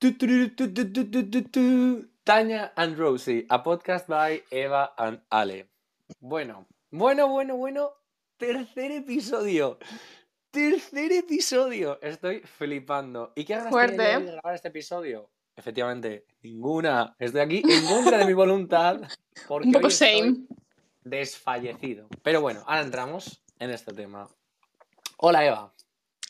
Tu. Tanya and Rosie, a podcast by Eva and Ale. Bueno, bueno, bueno, bueno. Tercer episodio. Tercer episodio. Estoy flipando. ¿Y qué ganas Fuerte, ¿eh? de grabar este episodio? Efectivamente, ninguna. Estoy aquí en contra de mi voluntad. Porque Un poco hoy estoy same. desfallecido. Pero bueno, ahora entramos en este tema. Hola, Eva.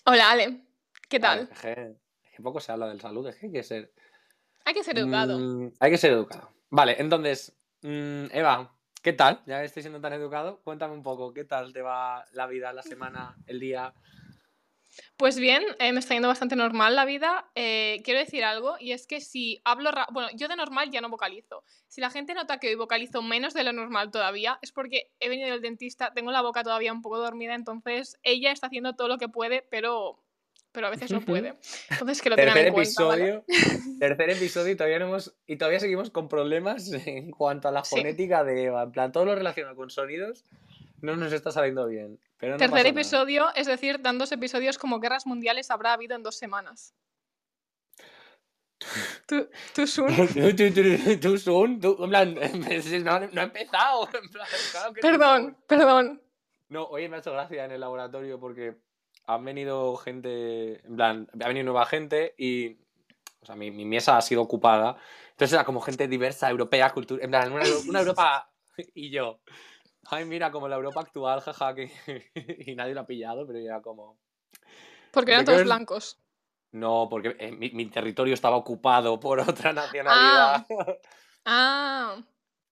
Hola, Ale. ¿Qué tal? Es que- poco se habla del salud, es que hay que ser. Hay que ser educado. Mm, hay que ser educado. Vale, entonces, mm, Eva, ¿qué tal? Ya estoy siendo tan educado. Cuéntame un poco, ¿qué tal te va la vida, la semana, el día? Pues bien, eh, me está yendo bastante normal la vida. Eh, quiero decir algo, y es que si hablo... ra- Bueno, yo de normal ya no vocalizo. Si la gente nota que hoy vocalizo menos de lo normal todavía, es porque he venido del dentista, tengo la boca todavía un poco dormida, entonces ella está haciendo todo lo que puede, pero, pero a veces no puede. Entonces que lo tengan Tercer en cuenta, ¿vale? episodio, tercer episodio y todavía no hemos, y todavía seguimos con problemas en cuanto a la Sí. fonética de Eva. En plan, todo lo relacionado con sonidos no nos está saliendo bien. Pero no Tercer nada. episodio, es decir, dan dos episodios como guerras mundiales habrá habido en dos semanas. Tú, tú, Sun. Tú, tú, tú, tú, Sun, tú, en plan, no, no he empezado. en plan, claro que no. Perdón, perdón. No, oye, me ha hecho gracia en el laboratorio porque han venido gente, en plan, ha venido nueva gente y, o sea, mi, mi mesa ha sido ocupada. Entonces era como gente diversa, europea, cultura, en plan, una, una Europa y yo. Ay, mira, como la Europa actual, jaja, que y nadie lo ha pillado, pero ya como... Porque eran ¿De qué todos blancos. No, porque eh, mi, mi territorio estaba ocupado por otra nacionalidad. Ah,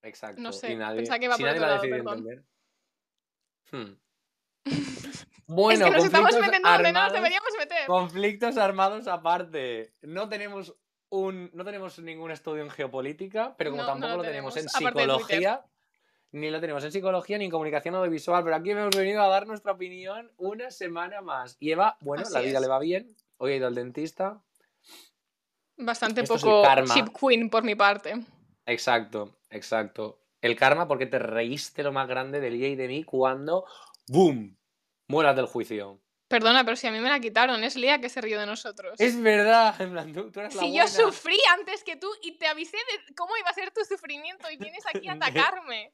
Exacto. No sé, y nadie, pensaba que iba si por otro lado, perdón. Hmm. Bueno, es que nos estamos metiendo donde no nos armados- deberíamos meter. Conflictos armados aparte. No tenemos un, no tenemos ningún estudio en geopolítica, pero como No, tampoco lo lo tenemos, tenemos, en psicología, ni lo tenemos en psicología ni en comunicación audiovisual, pero aquí hemos venido a dar nuestra opinión una semana más. Y Eva, bueno, Así la vida es. le va bien. Hoy ha ido al dentista. Bastante Esto poco chip queen por mi parte. Exacto, exacto. El karma porque te reíste lo más grande del día y de mí cuando ¡boom! Mueras del juicio. Perdona, pero si a mí me la quitaron, es Lea que se rió de nosotros. Es verdad, en plan, tú, tú eres la Si yo sufrí antes que tú y te avisé de cómo iba a ser tu sufrimiento y vienes aquí a atacarme.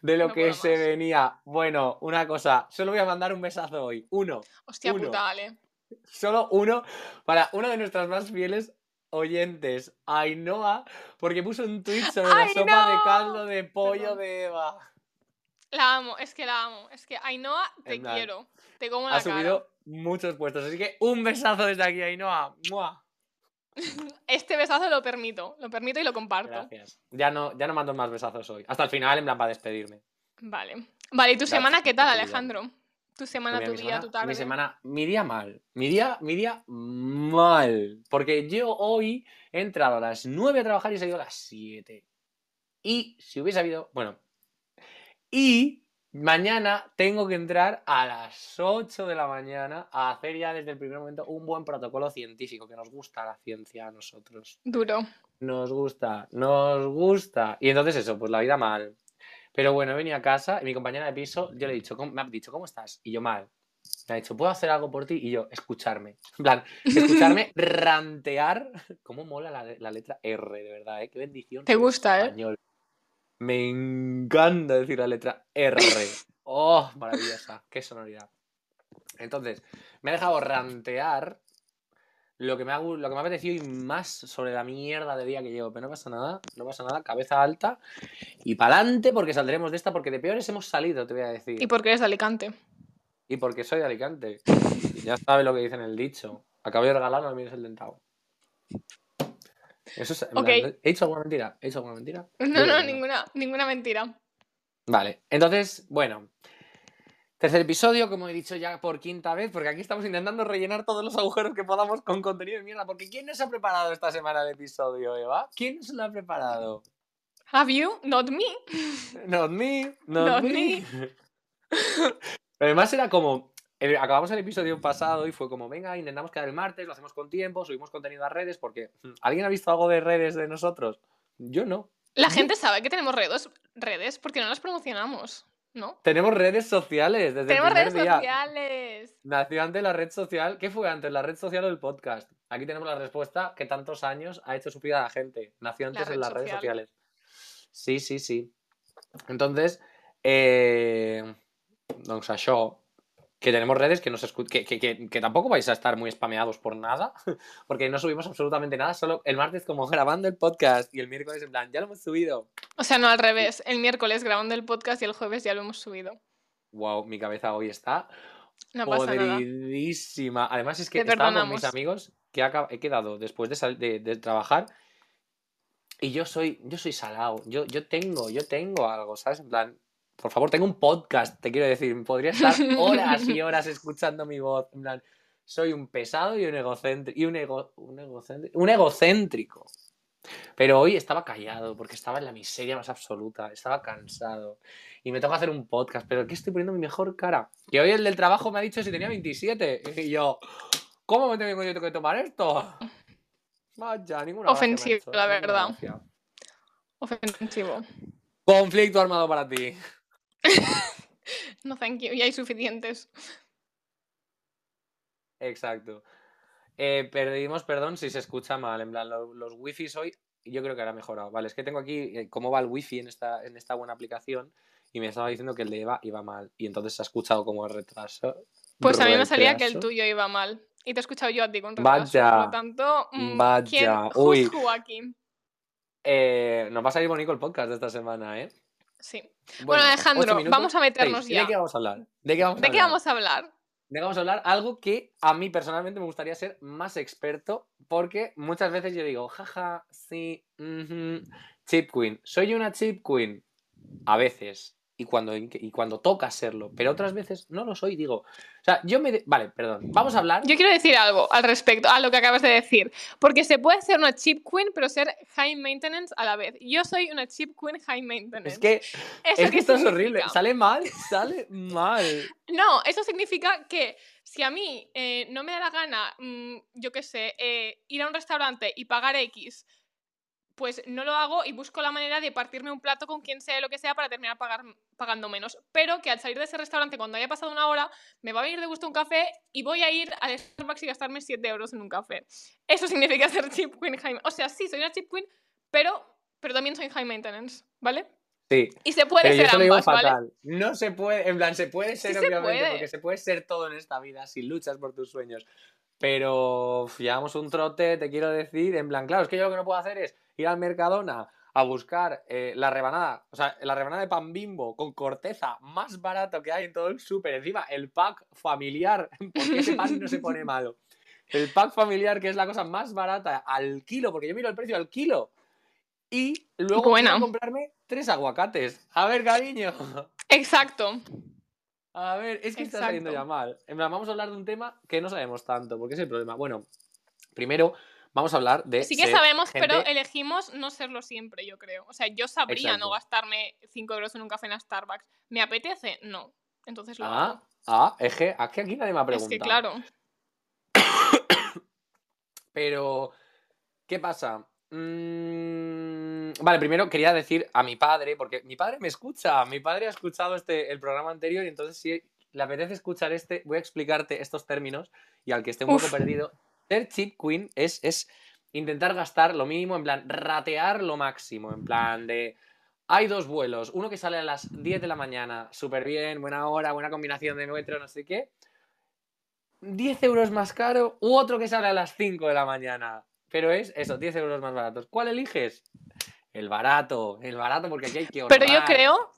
de lo No que se más. venía. Bueno, una cosa, solo voy a mandar un besazo hoy. Uno, Hostia Uno. puta, Ale. solo uno, para una de nuestras más fieles oyentes, Ainhoa, porque puso un tweet sobre la sopa de caldo de pollo Perdón. de Eva. La amo, es que la amo. Es que Ainhoa, te En plan, quiero. Te como la Ha cara. subido muchos puestos, así que un besazo desde aquí, Ainhoa. ¡Mua! Este besazo lo permito, lo permito y lo comparto. Gracias. Ya no, ya no mando más besazos hoy. Hasta el final, en plan, para despedirme. Vale. Vale, ¿y tu Gracias semana qué tal. Alejandro? Tu semana, tu día, semana- tu tarde. Mi semana, mi día mal. Mi día, mi día mal. Porque yo hoy he entrado a las 9 a trabajar y he salido a las 7. Y si hubiese habido. Bueno. Y mañana tengo que entrar a las 8 de la mañana a hacer ya desde el primer momento un buen protocolo científico, que nos gusta la ciencia a nosotros. Duro. Nos gusta, nos gusta. Y entonces eso, pues la vida mal. Pero bueno, he venido a casa y mi compañera de piso, yo le he dicho, ¿cómo- me ha dicho, ¿cómo estás? Y yo mal. Me ha dicho, ¿puedo hacer algo por ti? Y yo, escucharme. En plan, escucharme rantear. ¿Cómo mola la, la letra R, de verdad, eh? Qué bendición. Te gusta, ¿eh? Me encanta decir la letra R. Oh, maravillosa. Qué sonoridad. Entonces, me ha dejado rantear lo que me ha, gu- lo que me ha apetecido y más sobre la mierda de día que llevo. Pero no pasa nada, no pasa nada. Cabeza alta y pa'lante porque saldremos de esta porque de peores hemos salido, te voy a decir. ¿Y por qué eres de Alicante? Y porque soy de Alicante. Ya sabes lo que dicen el dicho. Acabo de regalar, no me mires el dentado. Eso es, ¿He dicho alguna mentira? ¿He dicho alguna mentira? No, no, ninguna, ninguna mentira. Vale, entonces, bueno. Tercer episodio, como he dicho ya por quinta vez, porque aquí estamos intentando rellenar todos los agujeros que podamos con contenido de mierda. Porque ¿quién nos ha preparado esta semana el episodio, Eva? ¿Quién nos lo ha preparado? Have you? Not me. Not me, not, Not me. Además era como, el- acabamos el episodio pasado y fue como, venga, intentamos quedar el martes, lo hacemos con tiempo, subimos contenido a redes, porque mm, ¿alguien ha visto algo de redes de nosotros? Yo no. La gente sabe que tenemos redes, redes porque no las promocionamos. ¿no? Tenemos redes sociales desde Tenemos el primer redes día. sociales. Nació antes la red social. ¿Qué fue antes, la red social o el podcast? Aquí tenemos la respuesta que tantos años ha hecho sufrir a la gente. Nació antes en las redes social. sociales. Sí, sí, sí. Entonces, eh, doncs això, que tenemos redes que, nos que, que, que, que tampoco vais a estar muy spameados por nada, porque no subimos absolutamente nada, solo el martes como grabando el podcast y el miércoles en plan, ya lo hemos subido. O sea, no al revés. El miércoles grabando el podcast y el jueves ya lo hemos subido. Wow, mi cabeza hoy está No nada. podridísima. Además es que con mis amigos que he quedado después de, de, de trabajar y yo soy, yo soy salado. Yo, yo tengo, yo tengo algo, ¿sabes? En plan, por favor, tengo un podcast, te quiero decir. Podría estar horas y horas escuchando mi voz. En plan, soy un pesado y un egocéntrico. Y un, ego, un, egocéntrico, un egocéntrico. Pero hoy estaba callado porque estaba en la miseria más absoluta, estaba cansado y me toca hacer un podcast, pero aquí estoy poniendo mi mejor cara. Que hoy el del trabajo me ha dicho si tenía 27 y yo, ¿cómo me tengo yo que tomar esto? Vaya, ninguna Ofensivo, hecho, la verdad. Ofensivo. Conflicto armado para ti. No, thank you. Ya hay suficientes. Exacto. Eh, pedimos perdón si se escucha mal, en plan, lo- los, wifi hoy yo creo que ahora mejorado. Vale, es que tengo aquí eh, cómo va el wifi en esta, en esta buena aplicación y me estaba diciendo que el de Eva iba mal y entonces se ha escuchado como retraso. Pues a mí me salía que el tuyo iba mal. Y te he escuchado yo a ti con retraso. Vaya. Por lo tanto, mm, Vaya, ¿quién, uy. aquí? Eh, nos va a salir bonito el podcast de esta semana, ¿eh? Sí. Bueno, Alejandro, ocho minutos, vamos a meternos seis. ¿Y ya. ¿De qué vamos a hablar? ¿De qué vamos a ¿De qué hablar? vamos a hablar? ¿De qué vamos a hablar? Algo que a mí personalmente me gustaría ser más experto porque muchas veces yo digo, jaja, sí, ujú, chip queen. ¿Soy una chip queen? A veces. Y cuando, y cuando toca serlo. Pero otras veces no lo soy, digo. O sea, yo me... de- Vale, perdón. Vamos a hablar... Yo quiero decir algo al respecto a lo que acabas de decir. Porque se puede ser una chip queen, pero ser high maintenance a la vez. Yo soy una chip queen high maintenance. Es que, ¿Eso es que esto es horrible. Sale mal, sale mal. No, eso significa que si a mí eh, no me da la gana, mm, yo qué sé, eh, ir a un restaurante y pagar X, pues no lo hago y busco la manera de partirme un plato con quien sea lo que sea para terminar pagar, pagando menos. Pero que al salir de ese restaurante, cuando haya pasado una hora, me va a venir de gusto un café y voy a ir al Starbucks y gastarme 7 euros en un café. Eso significa ser chip queen high O sea, sí, soy una chip queen, pero, pero también soy high maintenance, ¿vale? Sí, Y se puede pero ser fatal. No se puede, en plan, se puede ser, se obviamente, puede. porque se puede ser todo en esta vida si luchas por tus sueños. Pero uf, llevamos un trote, te quiero decir, en plan, claro, es que yo lo que no puedo hacer es ir al Mercadona a buscar eh, la rebanada, o sea, la rebanada de pan bimbo con corteza más barato que hay en todo el súper. Encima, el pack familiar, porque ese pan no se pone malo. El pack familiar, que es la cosa más barata al kilo, porque yo miro el precio al kilo. Y luego Buena. quiero comprarme tres aguacates. A ver, cariño. Exacto. A ver, es que está saliendo ya Exacto. mal. En plan, vamos a hablar de un tema que no sabemos tanto, porque es el problema. Bueno, primero vamos a hablar de. Sí que sabemos, pero elegimos no serlo siempre, yo creo. O sea, yo sabría Exacto. no gastarme 5 euros en un café en Starbucks. ¿Me apetece? No. Entonces lo Ah, hago. ah, es que, es que aquí nadie me ha Es preguntado. que claro. Pero, ¿qué pasa? Mm, vale, primero quería decir a mi padre, porque mi padre me escucha, mi padre ha escuchado este, el programa anterior y entonces si le apetece escuchar este, voy a explicarte estos términos y al que esté un poco Uf. perdido, ser chip queen es, es intentar gastar lo mínimo, en plan, ratear lo máximo, en plan de... Hay dos vuelos, uno que sale a las 10 de la mañana, súper bien, buena hora, buena combinación de metro, no sé qué. 10 euros más caro, u otro que sale a las 5 de la mañana. Pero es eso, 10 euros más baratos. ¿Cuál eliges? El barato, el barato porque aquí hay que Pero yo creo.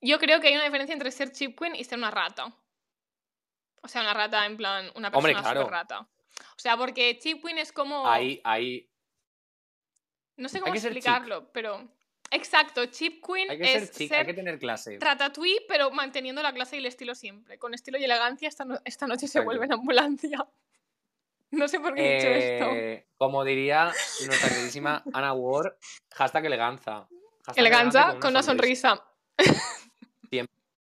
Yo creo que hay una diferencia entre ser chip queen y ser una rata. O sea, una rata en plan, una Hombre, persona claro. súper rata. O sea, porque chip queen es como. Ahí, ahí, No sé cómo explicarlo, pero. Exacto, chip queen hay que es ser chic, ser hay que tener clase. ratatouille, pero manteniendo la clase y el estilo siempre. Con estilo y elegancia, esta, no- esta noche se Exacto. vuelve en ambulancia. No sé por qué he dicho esto. Eh, como diría nuestra queridísima Ana Ward, hashtag eleganza. Hashtag Eleganza con una sonrisa.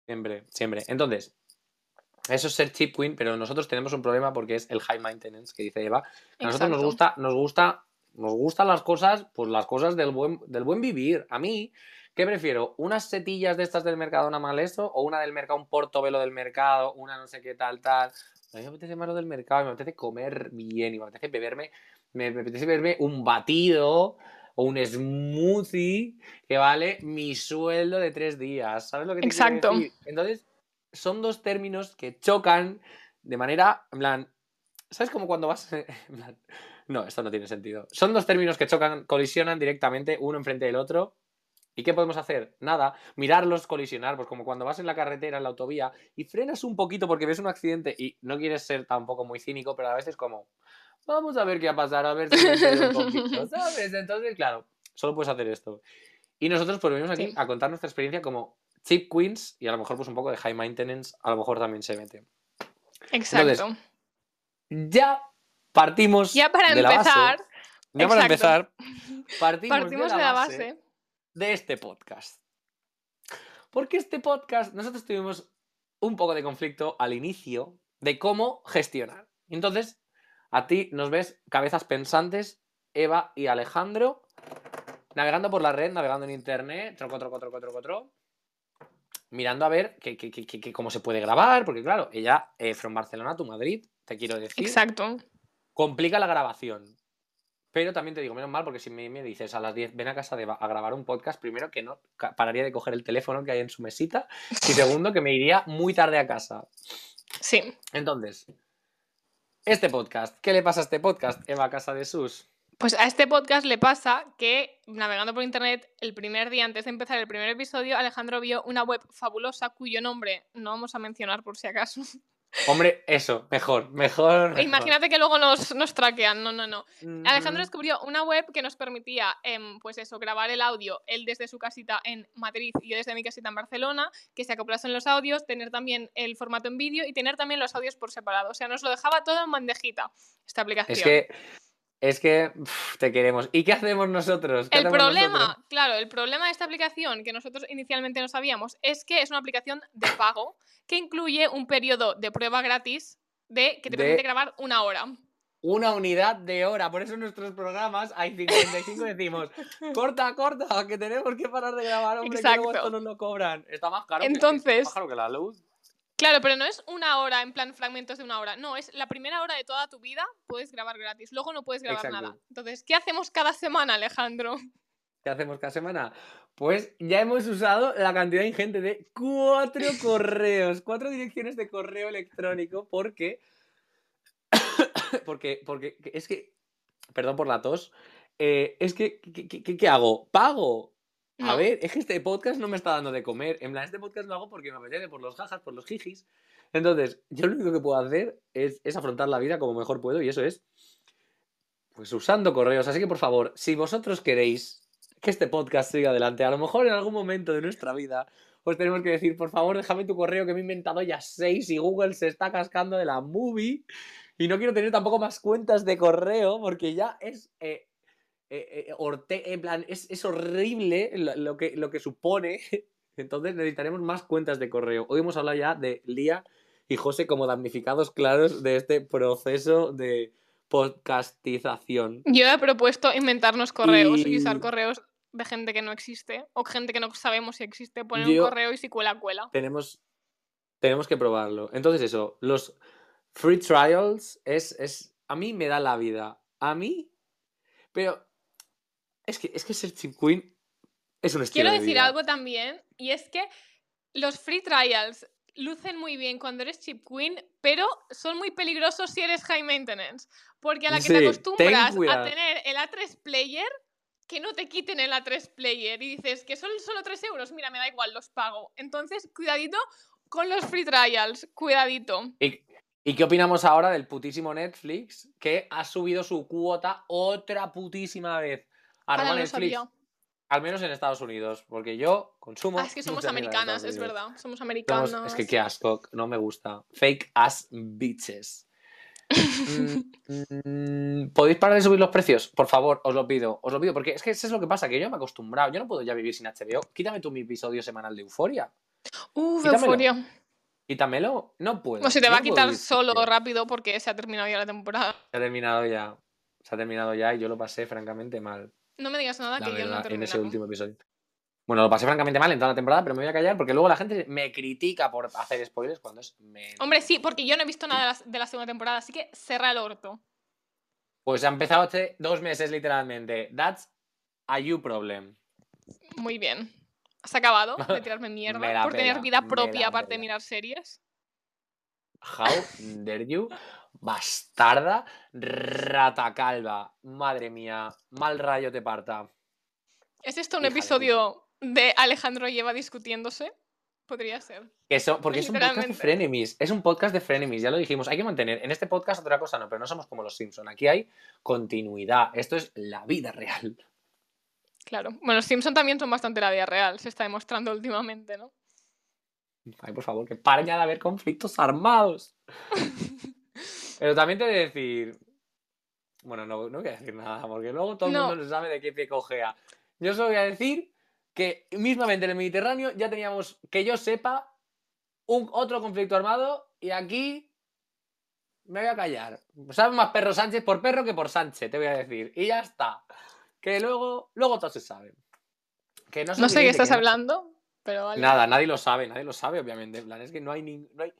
Siempre, siempre. Entonces, eso es ser chip queen, pero nosotros tenemos un problema porque es el high maintenance que dice Eva. A nosotros nos gusta, nos gusta, nos gustan las cosas, pues las cosas del buen, del buen vivir. A mí, ¿Qué prefiero? ¿Unas setillas de estas del Mercadona mal eso? ¿O una del mercado, un portobelo del mercado? Una no sé qué tal, tal. A mí me apetece más lo del mercado, y me apetece comer bien y me apetece beberme, me, me apetece beberme un batido o un smoothie que vale mi sueldo de tres días. ¿Sabes lo que te quiero Exacto. decir? Entonces, son dos términos que chocan de manera, en plan, ¿sabes como cuando vas, en plan, no, esto no tiene sentido. Son dos términos que chocan, colisionan directamente uno enfrente del otro. ¿Y qué podemos hacer? Nada, mirarlos colisionar, pues como cuando vas en la carretera, en la autovía, y frenas un poquito porque ves un accidente y no quieres ser tampoco muy cínico, pero a veces como, vamos a ver qué va a pasar, a ver si me un poquito, ¿sabes? Entonces, claro, solo puedes hacer esto. Y nosotros pues venimos aquí Sí. a contar nuestra experiencia como chip queens y a lo mejor pues un poco de high maintenance, a lo mejor también se mete. Exacto. Ya partimos ya para de la base- empezar, ya para empezar, partimos, partimos de la base de este podcast. Porque este podcast, nosotros tuvimos un poco de conflicto al inicio de cómo gestionar. Entonces, a ti nos ves cabezas pensantes, Eva y Alejandro, navegando por la red, navegando en internet, troco, troco, troco, troco, troco, mirando a ver que, que- que- cómo se puede grabar, porque claro, ella, eh, from Barcelona to Madrid, te quiero decir, exacto. complica la grabación. Pero también te digo, menos mal, porque si me, me dices a las 10, ven a casa de, a grabar un podcast, primero que no pararía de coger el teléfono que hay en su mesita, y segundo que me iría muy tarde a casa. Sí. Entonces, este podcast, ¿qué le pasa a este podcast, Eva Casa de Sus? Pues a este podcast le pasa que, navegando por internet, el primer día antes de empezar el primer episodio, Alejandro vio una web fabulosa cuyo nombre no vamos a mencionar por si acaso. Hombre, eso, mejor, mejor. mejor. Imagínate que luego nos, nos traquean. No, no, no. Mm, Alejandro descubrió una web que nos permitía, em, pues eso, grabar el audio, él desde su casita en Madrid y yo desde mi casita en Barcelona, que se acoplasen los audios, tener también el formato en vídeo y tener también los audios por separado. O sea, nos lo dejaba todo en bandejita, esta aplicación. Es que, es que te queremos. ¿Y qué hacemos nosotros? ¿Qué El hacemos problema, nosotros? claro, el problema de esta aplicación, que nosotros inicialmente no sabíamos, es que es una aplicación de pago que incluye un periodo de prueba gratis de que te De- permite grabar una hora. una unidad de hora. Por eso en nuestros programas hay 55 decimos, corta, corta, que tenemos que parar de grabar, hombre, que luego Exacto. esto nos lo cobran. Está más caro, que- Entonces- está más caro que la luz. Claro, pero no es una hora en plan fragmentos de una hora. No, es la primera hora de toda tu vida puedes grabar gratis. Luego no puedes grabar Exacto. nada. Entonces, ¿qué hacemos cada semana, Alejandro? ¿Qué hacemos cada semana? Pues ya hemos usado la cantidad ingente de cuatro correos, cuatro direcciones de correo electrónico, porque. porque, porque es que. Perdón por la tos. eh, es que, ¿qué, qué- qué- qué hago? ¿Pago? A ver, es que este podcast no me está dando de comer. En plan, este podcast lo hago porque me apetece, por los jajas, por los jijis. Entonces, yo lo único que puedo hacer es, es afrontar la vida como mejor puedo y eso es, pues usando correos. Así que, por favor, si vosotros queréis que este podcast siga adelante, a lo mejor en algún momento de nuestra vida os tenemos que decir, por favor, déjame tu correo que me he inventado ya seis y Google se está cascando de la movie y no quiero tener tampoco más cuentas de correo porque ya es... eh, eh, eh, horte- en plan, es, es horrible lo, lo que, lo que supone. Entonces necesitaremos más cuentas de correo. Hoy hemos hablado ya de Lía y José como damnificados claros de este proceso de podcastización. Yo he propuesto inventarnos correos y, Y- usar correos de gente que no existe o gente que no sabemos si existe. Poner Yo- un correo y si cuela, cuela. Tenemos, tenemos que probarlo. Entonces eso, los free trials es, es... A mí me da la vida. A mí... Pero... Es que, es que ser chip queen es un estilo Quiero de decir vida. algo también, y es que los free trials lucen muy bien cuando eres chip queen, pero son muy peligrosos si eres high maintenance. Porque a la que Sí, te ten acostumbras a tener el A3 player, que no te quiten el A3 player y dices que son solo 3 euros, mira, me da igual, los pago. Entonces, cuidadito con los free trials, cuidadito. ¿Y, y qué opinamos ahora del putísimo Netflix que ha subido su cuota otra putísima vez? Arroba Ahora no Netflix, sabía. al menos en Estados Unidos, porque yo consumo. Ah, es que somos de americanas, es verdad. Somos Somos- americanas. es que qué asco, no me gusta. Fake ass bitches. Mm, mm, ¿Podéis parar de subir los precios? Por favor, os lo pido, os lo pido, porque es que eso es lo que pasa, que yo me he acostumbrado, yo no puedo ya vivir sin HBO. Quítame tú mi episodio semanal de Euforia. Uf, quítamelo. euforia. Quítamelo, no puedo. O se te va a no quitar solo rápido porque se ha terminado ya la temporada. Se ha terminado ya. Se ha terminado ya y yo lo pasé francamente mal, No me digas nada que yo no verdad, en ese último episodio. Bueno, lo pasé francamente mal en toda la temporada, pero me voy a callar porque luego la gente me critica por hacer spoilers cuando es menos. Hombre, sí, porque yo no he visto nada de la, de la segunda temporada, así que cerra el orto. Pues ha empezado hace dos meses literalmente. That's a you problem. Muy bien. ¿Has acabado de tirarme mierda Me por tener vida me propia aparte de mirar series? How dare you? Bastarda, rata calva. Madre mía, mal rayo te parta. ¿Es esto un Hija episodio de Alejandro y Eva discutiéndose? Podría ser. Que so- porque es un podcast de frenemies. Es un podcast de frenemies, ya lo dijimos. Hay que mantener. En este podcast otra cosa no, pero no somos como los Simpson. Aquí hay continuidad. Esto es la vida real. Claro. Bueno, los Simpson también son bastante la vida real, se está demostrando últimamente, ¿no? Ay, por favor, que paren ya de haber conflictos armados. Pero también te he de decir. Bueno, no, no voy a decir nada, porque luego todo el No. mundo no sabe de qué pie cojea. Yo solo voy a decir que mismamente en el Mediterráneo ya teníamos, que yo sepa, un otro conflicto armado y aquí me voy a callar. Sabe más perro Sánchez por perro que por Sánchez, te voy a decir. Y ya está. Que luego, luego todo se sabe. Que no, No sé qué estás hablando, pero vale. Nada, nadie lo sabe, nadie lo sabe, obviamente. En plan, es que no hay, ni- no hay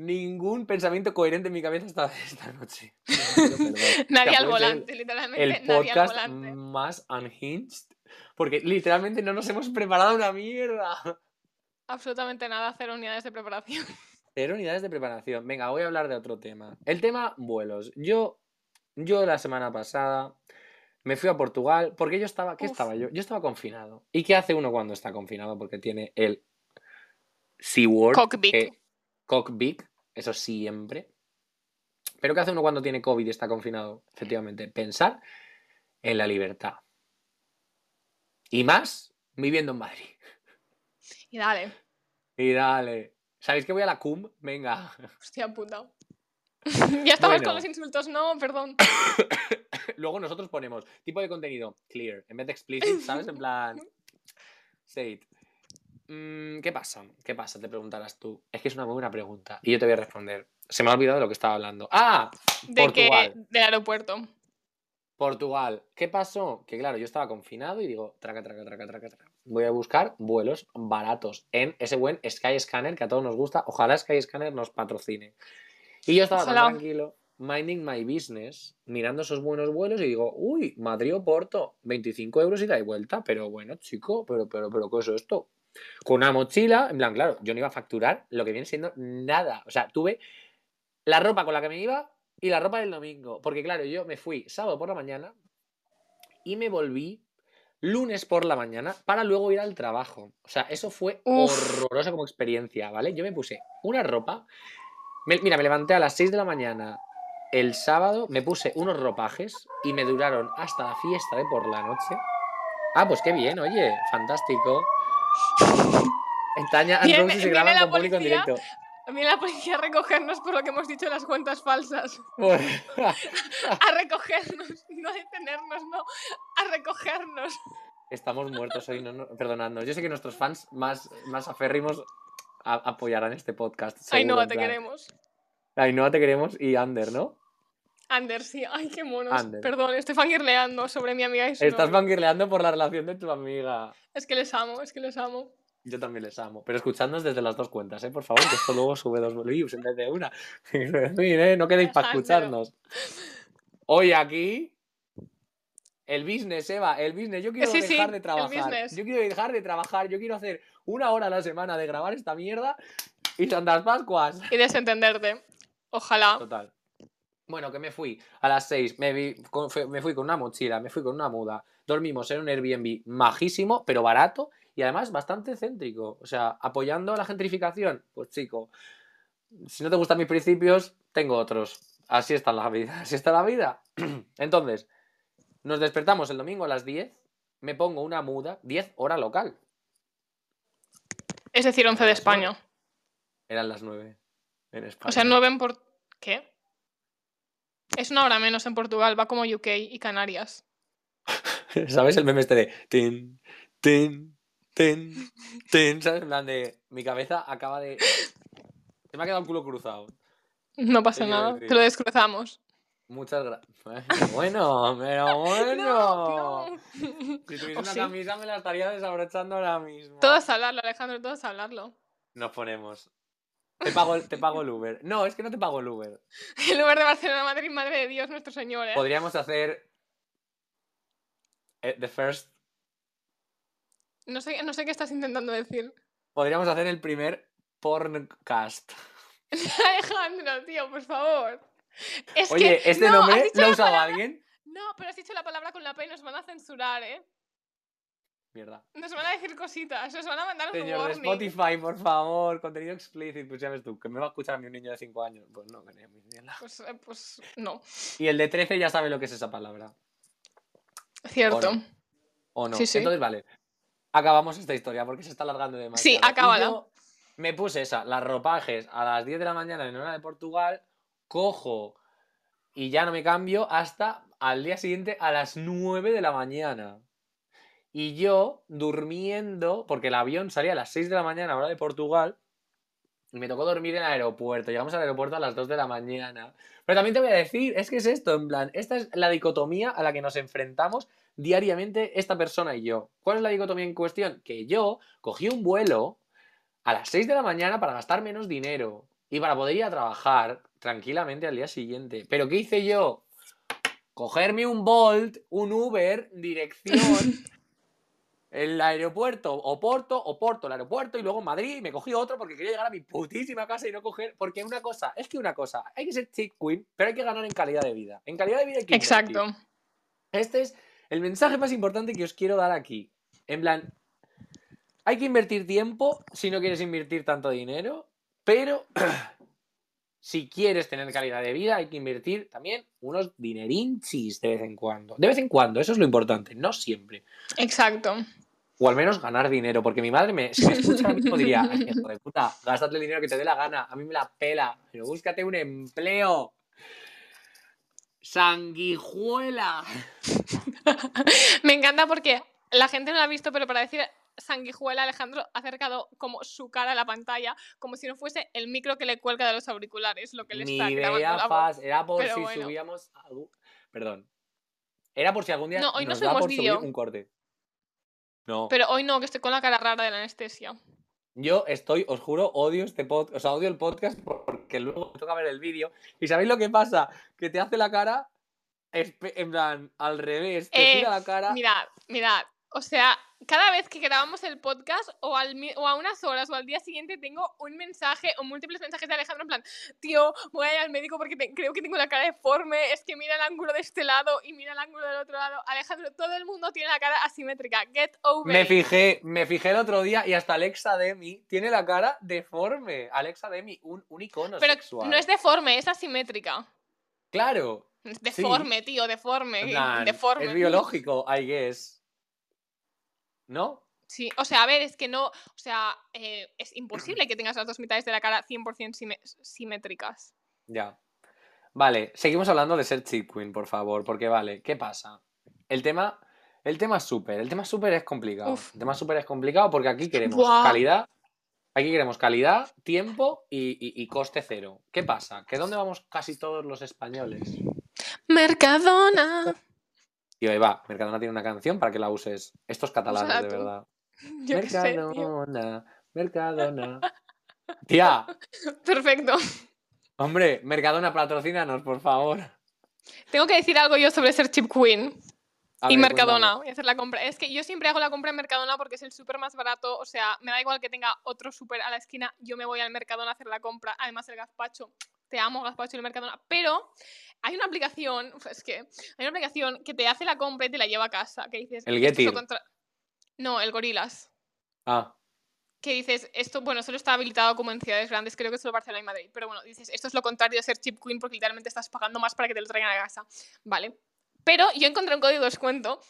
ningún pensamiento coherente en mi cabeza esta, esta noche. Nadie sea, al volante, literalmente. El nadie al volante. más unhinged. Porque literalmente no nos hemos preparado una mierda. Absolutamente nada, cero unidades de preparación. Cero unidades de preparación. Venga, voy a hablar de otro tema. El tema vuelos. Yo, yo la semana pasada me fui a Portugal porque yo estaba, ¿qué Uf. estaba yo? Yo estaba confinado. ¿Y qué hace uno cuando está confinado? Porque tiene el. Cockpit. que- cockpit, eso siempre. Pero ¿qué hace uno cuando tiene COVID y está confinado? Efectivamente, pensar en la libertad. Y más viviendo en Madrid. Y dale. Y dale. ¿Sabéis que voy a la CUM? Venga. Hostia puta. ya estamos Bueno. con los insultos, no, perdón. Luego nosotros ponemos tipo de contenido clear en vez de explicit, ¿sabes? En plan. Say Mm, ¿Qué pasa? ¿Qué pasa? Te preguntarás tú. Es que es una muy buena pregunta. Y yo te voy a responder. Se me ha olvidado de lo que estaba hablando. ¡Ah! De Portugal. que del aeropuerto. Portugal. ¿Qué pasó? Que claro, yo estaba confinado y digo, traca, traca, traca, traca, traca. Voy a buscar vuelos baratos en ese buen Skyscanner que a todos nos gusta. Ojalá Skyscanner nos patrocine. Y yo estaba tan tranquilo, minding my business, mirando esos buenos vuelos y digo, uy, Madrid o Porto, 25 euros ida y vuelta. Pero bueno, chico, pero, pero, pero, ¿qué es esto? Con una mochila, en plan, claro, yo no iba a facturar lo que viene siendo nada. O sea, tuve la ropa con la que me iba y la ropa del domingo. Porque claro, yo me fui sábado por la mañana y me volví lunes por la mañana para luego ir al trabajo. O sea, eso fue Uf. horroroso como experiencia, ¿vale? Yo me puse una ropa. me- mira, me levanté a las 6 de la mañana el sábado, me puse unos ropajes y me duraron hasta la fiesta de por la noche. Ah, pues qué bien, oye, fantástico. En Tanya and Rosie se graban la con público en policía. directo. Viene la policía a recogernos por lo que hemos dicho de las cuentas falsas. Bueno, A recogernos, no a detenernos, no. A recogernos. Estamos muertos hoy, no, no- perdonadnos. Yo sé que nuestros fans más, más aférrimos a- apoyarán este podcast. En te plan. queremos. Ainhoa, te queremos y Ander, ¿no? Ander, sí. Ay, qué monos. Ander. Perdón, estoy fangirleando sobre mi amiga y su Estás fangirleando por la relación de tu amiga. Es que les amo, es que les amo. Yo también les amo. Pero escuchadnos desde las dos cuentas, ¿eh? Por favor, que esto luego sube dos views en vez de una. ¿eh? No quedéis para escucharnos. Hoy aquí. El business, Eva, el business. Yo quiero Sí, sí, dejar de trabajar. Yo quiero dejar de trabajar. Yo quiero hacer una hora a la semana de grabar esta mierda y Santas Pascuas. Y desentenderte. Ojalá. Total. Bueno, que me fui a las 6, me, vi- con- me fui con una mochila, me fui con una muda, dormimos en un Airbnb majísimo, pero barato y además bastante céntrico. O sea, apoyando la gentrificación, pues chico, si no te gustan mis principios, tengo otros. Así está la vida, así está la vida. Entonces, nos despertamos el domingo a las 10, me pongo una muda, 10 hora local. Es decir, 11 de España. Eran las 9 en España. O sea, 9 en Por... ¿Qué? Es una hora menos en Portugal, va como UK y Canarias. ¿Sabes el meme este de tin, tin, tin, tin? ¿Sabes? En plan de mi cabeza acaba de. Se me ha quedado el culo cruzado. No pasa nada, te lo descruzamos. Muchas gracias. Bueno, pero bueno. No, no. Si tuviese ¿O una sí? camisa me la estaría desabrochando ahora mismo. Todos a hablarlo, Alejandro, todos a hablarlo. Nos ponemos. Te pago, el, te pago el Uber. No, es que no te pago el Uber. El lugar de Barcelona, Madrid, Madre de Dios, nuestro Señor, ¿eh? Podríamos hacer. eh, The first. No sé, no sé qué estás intentando decir. Podríamos hacer el primer porncast. Alejandro, tío, por favor. Es Oye, que, ¿este no, nombre lo ha usado alguien? No, pero has dicho la palabra con la P y nos van a censurar, ¿eh? Mierda. Nos van a decir cositas, nos van a mandar un Señor de warning. Spotify, por favor, contenido explícito. Pues ya ves tú, que me va a escuchar a mí un niño de 5 años. Pues no, que la- Pues, eh, pues no. Y el de 13 ya sabe lo que es esa palabra. Cierto. ¿O no? ¿O no? Sí, sí. Entonces, vale. Acabamos esta historia porque se está alargando demasiado. Sí, acábala. me puse esa, las ropajes a las 10 de la mañana en hora de Portugal, cojo y ya no me cambio hasta al día siguiente a las 9 de la mañana. Y yo durmiendo, porque el avión salía a las 6 de la mañana, hora de Portugal, y me tocó dormir en el aeropuerto. Llegamos al aeropuerto a las 2 de la mañana. Pero también te voy a decir, es que es esto, en plan, esta es la dicotomía a la que nos enfrentamos diariamente esta persona y yo. ¿Cuál es la dicotomía en cuestión? Que yo cogí un vuelo a las 6 de la mañana para gastar menos dinero y para poder ir a trabajar tranquilamente al día siguiente. ¿Pero qué hice yo? Cogerme un Bolt, un Uber, dirección, el aeropuerto, Oporto, Oporto, el aeropuerto y luego Madrid y me cogí otro porque quería llegar a mi putísima casa y no coger... Porque una cosa, es que una cosa, hay que ser chick queen, pero hay que ganar en calidad de vida. En calidad de vida hay que invertir. Exacto. Este es el mensaje más importante que os quiero dar aquí. En plan, hay que invertir tiempo si no quieres invertir tanto dinero, pero si quieres tener calidad de vida hay que invertir también unos dinerinchis de vez en cuando. De vez en cuando, eso es lo importante, no siempre. Exacto. O al menos ganar dinero, porque mi madre me, si me escucha ahora mismo diría, "Ay, hijo de puta, gástate el dinero que te dé la gana, a mí me la pela, pero búscate un empleo. Sanguijuela. Me encanta porque la gente no lo ha visto, pero para decir sanguijuela, Alejandro ha acercado como su cara a la pantalla, como si no fuese el micro que le cuelga de los auriculares, lo que le Ni está grabando idea, la voz. Era por Pero si bueno. subíamos. Perdón. Era por si algún día No, hoy no nos da subimos por subir un corte. No, Pero hoy no, que estoy con la cara rara de la anestesia. yo estoy, os juro, odio este podcast, o sea, odio el podcast porque luego me toca ver el vídeo. ¿Y sabéis lo que pasa? Que te hace la cara en plan, al revés, te Eh, gira la cara... Mirad, mirad. O sea, cada vez que grabamos el podcast o, al, o a unas horas o al día siguiente tengo un mensaje o múltiples mensajes de Alejandro en plan, tío, voy a ir al médico porque te- creo que tengo la cara deforme, es que mira el ángulo de este lado y mira el ángulo del otro lado. Alejandro, todo el mundo tiene la cara asimétrica. Get over Me it. fijé, me fijé el otro día y hasta Alexa Demi tiene la cara deforme. Alexa Demi, un, un icono Pero sexual. no es deforme, es asimétrica. Claro. Es Deforme, tío, deforme. deforme. Es biológico, I guess. ¿No? Sí, o sea, a ver, es que no, o sea, eh, es imposible que tengas las dos mitades de la cara 100% sime- simétricas. Ya. Vale, seguimos hablando de ser chick queen, por favor, porque vale, ¿qué pasa? El tema, el tema es súper, el tema súper es complicado. Uf. El tema súper es complicado porque aquí queremos Buah. calidad, aquí queremos calidad, tiempo y, y- y coste cero. ¿Qué pasa? ¿Que dónde vamos casi todos los españoles? Mercadona. Y ahí va, Mercadona tiene una canción para que la uses. Estos catalanes, Úsala de tú. verdad. Yo qué sé, tío. Mercadona, Mercadona. Tía, Perfecto. hombre, Mercadona, patrocínanos, por favor. Tengo que decir algo yo sobre ser chip queen A y ver, Mercadona. cuéntame. A hacer la compra. Es que yo siempre hago la compra en Mercadona porque es el súper más barato. O sea, me da igual que tenga otro súper a la esquina. Yo me voy al Mercadona a hacer la compra. Además, el gazpacho. Te amo, gazpacho y el Mercadona. Pero hay una aplicación. Es que hay una aplicación que te hace la compra y te la lleva a casa. Que dices. El contra- No, el Gorilas. Ah, que dices, esto, bueno, solo está habilitado como en ciudades grandes, creo que solo Barcelona y Madrid, pero bueno, dices, esto es lo contrario de ser chip queen porque literalmente estás pagando más para que te lo traigan a casa, ¿vale? Pero yo encontré un código de descuento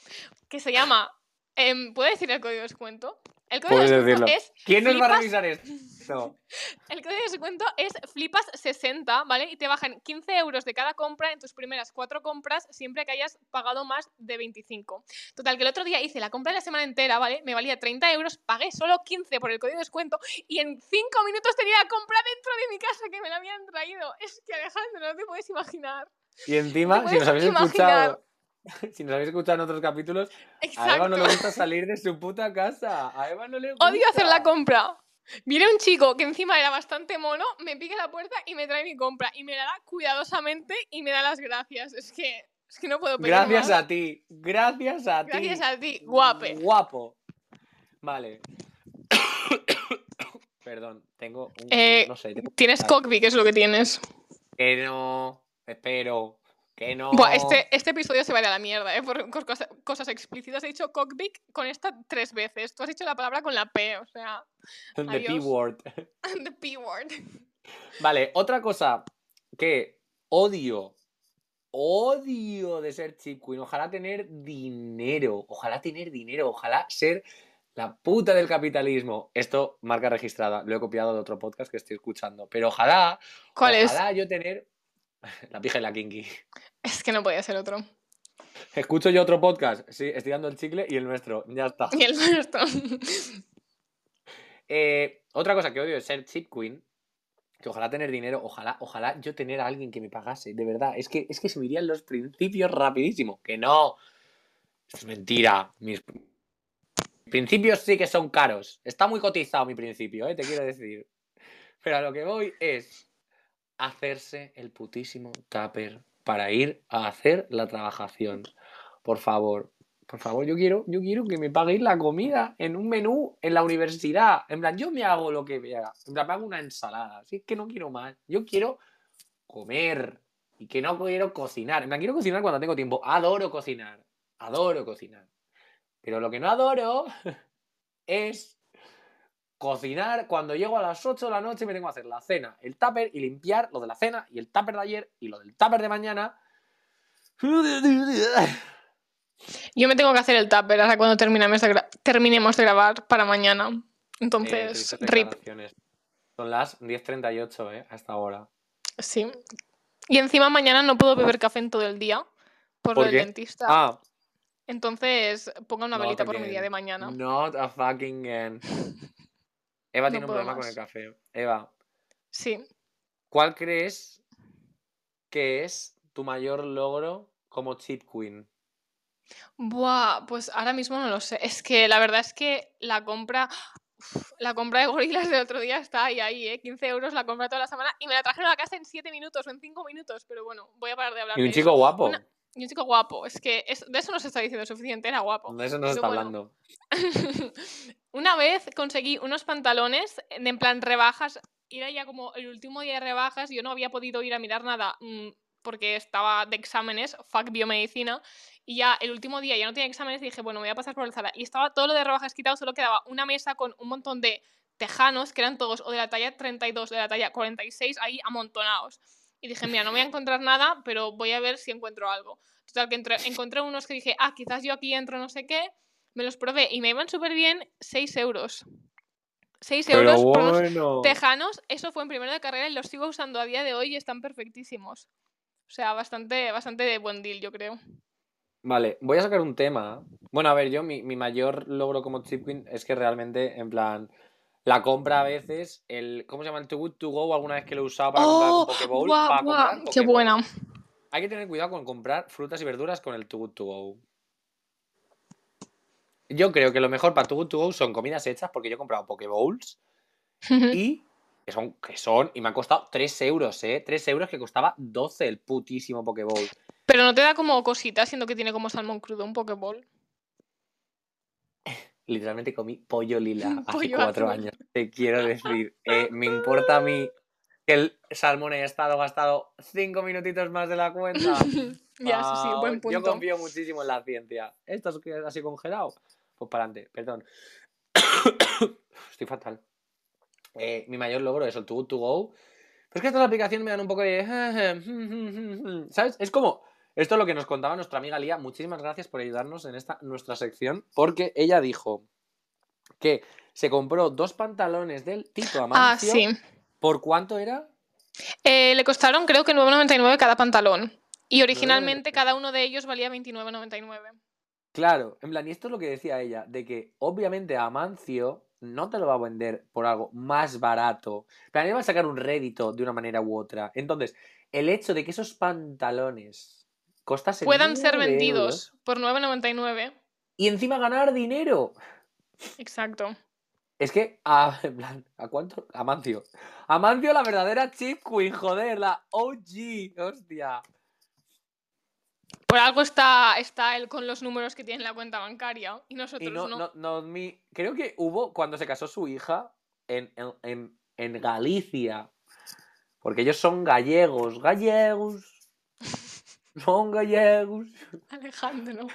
que se llama, em, ¿puedo decir el código de descuento? El código de descuento decirlo. es ¿Quién nos va a revisar esto? el código de descuento es flipas60, ¿vale? Y te bajan 15 euros de cada compra en tus primeras cuatro compras siempre que hayas pagado más de 25. Total, que el otro día hice la compra de la semana entera, ¿vale? Me valía 30 euros, pagué solo 15 por el código de descuento y en 5 minutos tenía la compra dentro de mi casa que me la habían traído. Es que Alejandro, no te puedes imaginar. Y encima, si nos habéis escuchado, si nos habéis escuchado en otros capítulos, a Eva no le gusta salir de su puta casa. A Eva no le gusta. Odio hacer la compra. Viene un chico que encima era bastante mono, me pica la puerta y me trae mi compra. Y me la da cuidadosamente y me da las gracias. Es que, es que no puedo pedir Gracias más. a ti, gracias a ti. Gracias a ti, guape. Guapo. Vale. Perdón, tengo un. Eh, no sé. tengo- Tienes cockpit, que es lo que tienes. Que no. Espero. Que no. Buah, este, este episodio se va a ir a la mierda, ¿eh? Por cos- cosa- cosas explícitas. He dicho cockpit con esta tres veces. Tú has dicho la palabra con la P, o sea, The. P-word. the P word. Vale, otra cosa que odio. Odio de ser chip queen. Ojalá tener dinero. Ojalá tener dinero. Ojalá ser la puta del capitalismo. Esto, marca registrada. Lo he copiado de otro podcast que estoy escuchando. Pero ojalá. ¿Cuál es? ojalá yo tener. La pija y la kinky. Es que no podía ser otro. Escucho yo otro podcast. Sí, estoy dando el chicle y el nuestro. Ya está. Y el nuestro. Eh, otra cosa que odio es ser chip queen. Que ojalá tener dinero, ojalá, ojalá yo tener a alguien que me pagase, de verdad. Es que, es que se me irían los principios rapidísimo. Que no. Esto es mentira. Mis principios sí que son caros. Está muy cotizado mi principio, ¿eh? te quiero decir. Pero a lo que voy es hacerse el putísimo tupper para ir a hacer la trabajación. Por favor, por favor, yo quiero, yo quiero que me paguéis la comida en un menú en la universidad. En plan, yo me hago lo que vea. En plan, me hago una ensalada. Si es que no quiero más. Yo quiero comer. Y que no quiero cocinar. En plan, quiero cocinar cuando tengo tiempo. Adoro cocinar. Adoro cocinar. Pero lo que no adoro es cocinar cuando llego a las 8 de la noche me tengo que hacer la cena, el tupper y limpiar lo de la cena y el tupper de ayer y lo del tupper de mañana. Yo me tengo que hacer el tupper ahora cuando terminemos de, gra- terminemos de grabar para mañana. Eh, Entonces, tristes rip. Son las 10.38, ¿eh? Hasta ahora. Sí. Y encima mañana no puedo beber café en todo el día por, ¿Por lo del qué? dentista. Ah, Entonces, ponga una not velita por mi día de mañana. Not a fucking again. Eva No tiene un problema con el café. Eva, Sí. ¿cuál crees que es tu mayor logro como cheat queen? Buah, pues ahora mismo no lo sé. Es que la verdad es que la compra. uf, La compra de gorilas del otro día está ahí, ahí, ¿eh? 15 euros la compra toda la semana y me la trajeron a casa en 7 minutos o en 5 minutos. Pero bueno, voy a parar de hablar Y de un eso. chico guapo. Una- Y un chico guapo. Es que es- de eso no se está diciendo suficiente, era guapo. De eso no se está bueno. hablando. Una vez conseguí unos pantalones en plan rebajas. Era ya como el último día de rebajas. Yo no había podido ir a mirar nada mm, porque estaba de exámenes, fuck biomedicina. Y ya el último día ya no tenía exámenes y dije, bueno, me voy a pasar por el Zara. Y estaba todo lo de rebajas quitado, solo quedaba una mesa con un montón de tejanos que eran todos o de la talla 32, de la talla 46, ahí amontonados. Y dije, mira, no voy a encontrar nada, pero voy a ver si encuentro algo. Total, que entré- encontré unos que dije, ah, quizás yo aquí entro, no sé qué. Me los probé y me iban súper bien, 6 euros. 6 Pero euros por bueno. tejanos, eso fue en primero de carrera y los sigo usando a día de hoy y están perfectísimos. O sea, bastante, bastante de buen deal, yo creo. Vale, voy a sacar un tema. Bueno, a ver, yo mi, mi mayor logro como chip queen es que realmente, en plan, la compra a veces, el, ¿cómo se llama? El Too Good To Go, alguna vez que lo he usado para comprar ¡Oh! un Pokéball. ¡Guau, para guau! comprar ¡Qué Pokéball. buena! Hay que tener cuidado con comprar frutas y verduras con el Too Good To Go. Yo creo que lo mejor para Too Good To Go son comidas hechas porque yo he comprado Pokéballs y que son, que son, y me ha costado 3 euros, ¿eh? 3 euros que costaba 12 el putísimo Pokéball. Pero no te da como cosita, siendo que tiene como salmón crudo, un Pokéball. Literalmente comí pollo lila hace Pollo cuatro azul. años. Te quiero decir, eh, me importa a mí que el salmón haya estado gastado cinco minutitos más de la cuenta. ya, sí, sí, Ah, buen punto. Yo confío muchísimo en la ciencia. ¿Esto es así congelado? Pues para adelante, perdón. Estoy fatal. Eh, mi mayor logro es el Too Good To Go. Pero es que estas aplicaciones me dan un poco de... ¿Sabes? Es como... Esto es lo que nos contaba nuestra amiga Lía. Muchísimas gracias por ayudarnos en esta nuestra sección. Porque ella dijo que se compró dos pantalones del Tito Ah, Amancio. sí. ¿Por cuánto era? Eh, le costaron creo que 9,99 cada pantalón. Y originalmente 9,99. cada uno de ellos valía 29,99. Claro, en plan, y esto es lo que decía ella, de que obviamente Amancio no te lo va a vender por algo más barato. Plan, él va a sacar un rédito de una manera u otra. Entonces, el hecho de que esos pantalones Puedan ser 9 vendidos euros por 9,99. y encima ganar dinero. Exacto. Es que, a, ¿a cuánto? Amancio. Amancio, la verdadera chip queen, joder, la OG, hostia. Por algo está, está él con los números que tiene en la cuenta bancaria y nosotros Y no, no. no, no, mi- creo que hubo, cuando se casó su hija, en, en, en- en Galicia, porque ellos son gallegos, gallegos, son gallegos. Alejandro.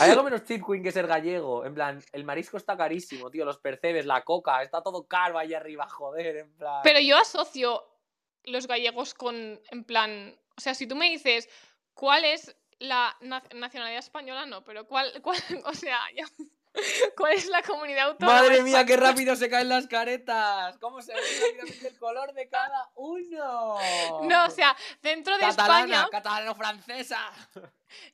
Hay algo menos chip queen que ser gallego, en plan, el marisco está carísimo, tío, los percebes, la coca, está todo caro ahí arriba, joder, en plan... Pero yo asocio los gallegos con, en plan, o sea, si tú me dices cuál es la na- nacionalidad española, no, pero cuál, cuál o sea, ya- cuál es la comunidad autónoma. Madre mía, qué rápido se caen las caretas. ¿Cómo se ve rápidamente el color de cada uno? No, o sea, dentro de catalana, España, catalano-francesa.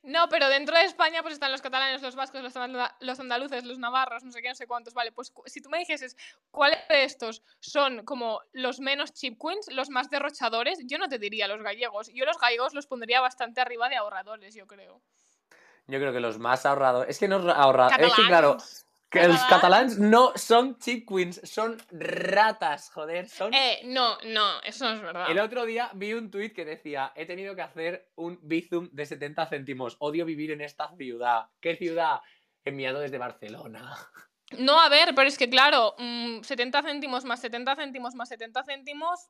no, pero dentro de España pues están los catalanes, los vascos, los, los andaluces, los navarros, no sé qué, no sé cuántos, vale, pues si tú me dijeses cuáles de estos son como los menos chip queens, los más derrochadores, yo no te diría los gallegos, yo los gallegos los pondría bastante arriba de ahorradores, yo creo. Yo creo que los más ahorrados. Es que no ahorrados. Es que claro, que los Catalans. no son chip queens, son ratas, joder. Son. Eh, no, no, eso no es verdad. El otro día vi un tuit que decía: He tenido que hacer un bizum de 70 céntimos. Odio vivir en esta ciudad. ¿Qué ciudad? Enviado desde Barcelona. No, a ver, pero es que claro, mm, 70 céntimos más 70 céntimos más 70 céntimos.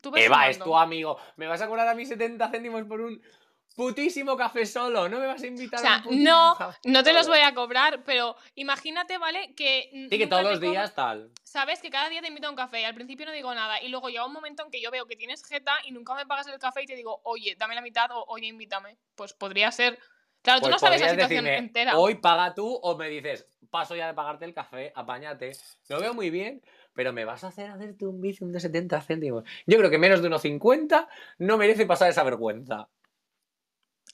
Tú ves Eva, es tu amigo. ¿Me vas a cobrar a mí 70 céntimos por un putísimo café solo? ¿No me vas a invitar O a sea, un putísimo no, café no te los voy a cobrar, pero imagínate, ¿vale? Que. Sí, que todos los días tal. Sabes que cada día te invito a un café y al principio no digo nada. Y luego llega un momento en que yo veo que tienes jeta y nunca me pagas el café y te digo, oye, dame la mitad o oye, invítame. Pues podría ser. Claro, tú Pues no sabes la situación decirme, entera. Hoy paga tú o me dices, paso ya de pagarte el café, apáñate. Lo veo muy bien, pero me vas a hacer hacerte un bizum de 70 céntimos. Yo creo que menos de unos 50 no merece pasar esa vergüenza.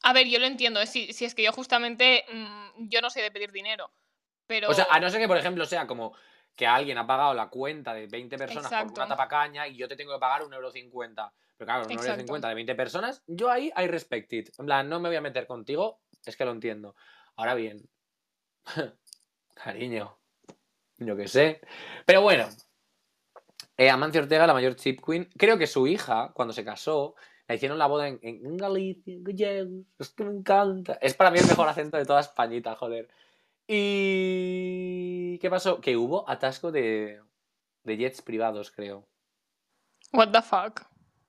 A ver, yo lo entiendo. Si, si es que yo justamente. mm, yo no sé de pedir dinero. Pero. O sea, a no ser que, por ejemplo, sea como que alguien ha pagado la cuenta de 20 personas por Exacto. una tapacaña y yo te tengo que pagar un euro cincuenta. Pero claro, un euro Exacto. cincuenta de 20 personas, yo ahí I respect it. En plan, no me voy a meter contigo, es que lo entiendo. Ahora bien, cariño, yo qué sé. Pero bueno, eh, Amancio Ortega, la mayor chip queen, creo que su hija, cuando se casó, la hicieron la boda en, en Galicia, en gallegos, es que me encanta. Es para mí el mejor acento de toda Españita, joder. ¿Y qué pasó? Que hubo atasco de, de jets privados, creo. What the fuck.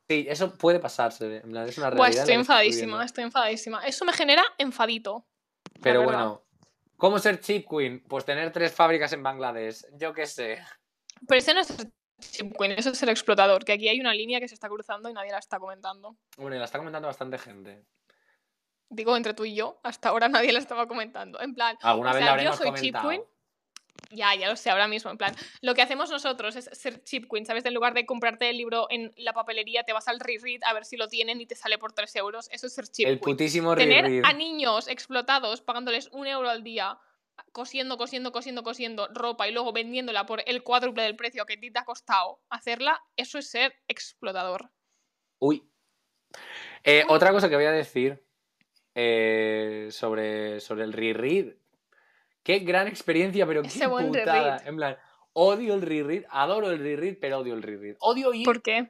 Sí, eso puede pasarse. Es una realidad. estoy enfadísima, estoy enfadísima. Eso me genera enfadito. Pero bueno, ¿cómo ser chip queen? Pues tener tres fábricas en Bangladesh. Yo qué sé. Pero ese no es queen, eso es el explotador, que aquí hay una línea que se está cruzando y nadie la está comentando. Bueno, y la está comentando bastante gente. Digo, entre tú y yo, hasta ahora nadie la estaba comentando. En plan, Alguna o vez sea, la yo soy comentado. queen. Ya, ya lo sé ahora mismo. En plan, lo que hacemos nosotros es ser chip queen, ¿sabes? En lugar de comprarte el libro en la papelería, te vas al reread a ver si lo tienen y te sale por 3 euros. Eso es ser chip El putísimo Tener Riri. a niños explotados pagándoles un euro al día, cosiendo, cosiendo, cosiendo, cosiendo ropa y luego vendiéndola por el cuádruple del precio que a ti te ha costado hacerla, eso es ser explotador. Uy. Eh, otra cosa que voy a decir eh, sobre, sobre el reread. Qué gran experiencia, pero qué putada. En plan, odio el reread, adoro el reread, pero odio el reread. Odio ir, ¿Por qué?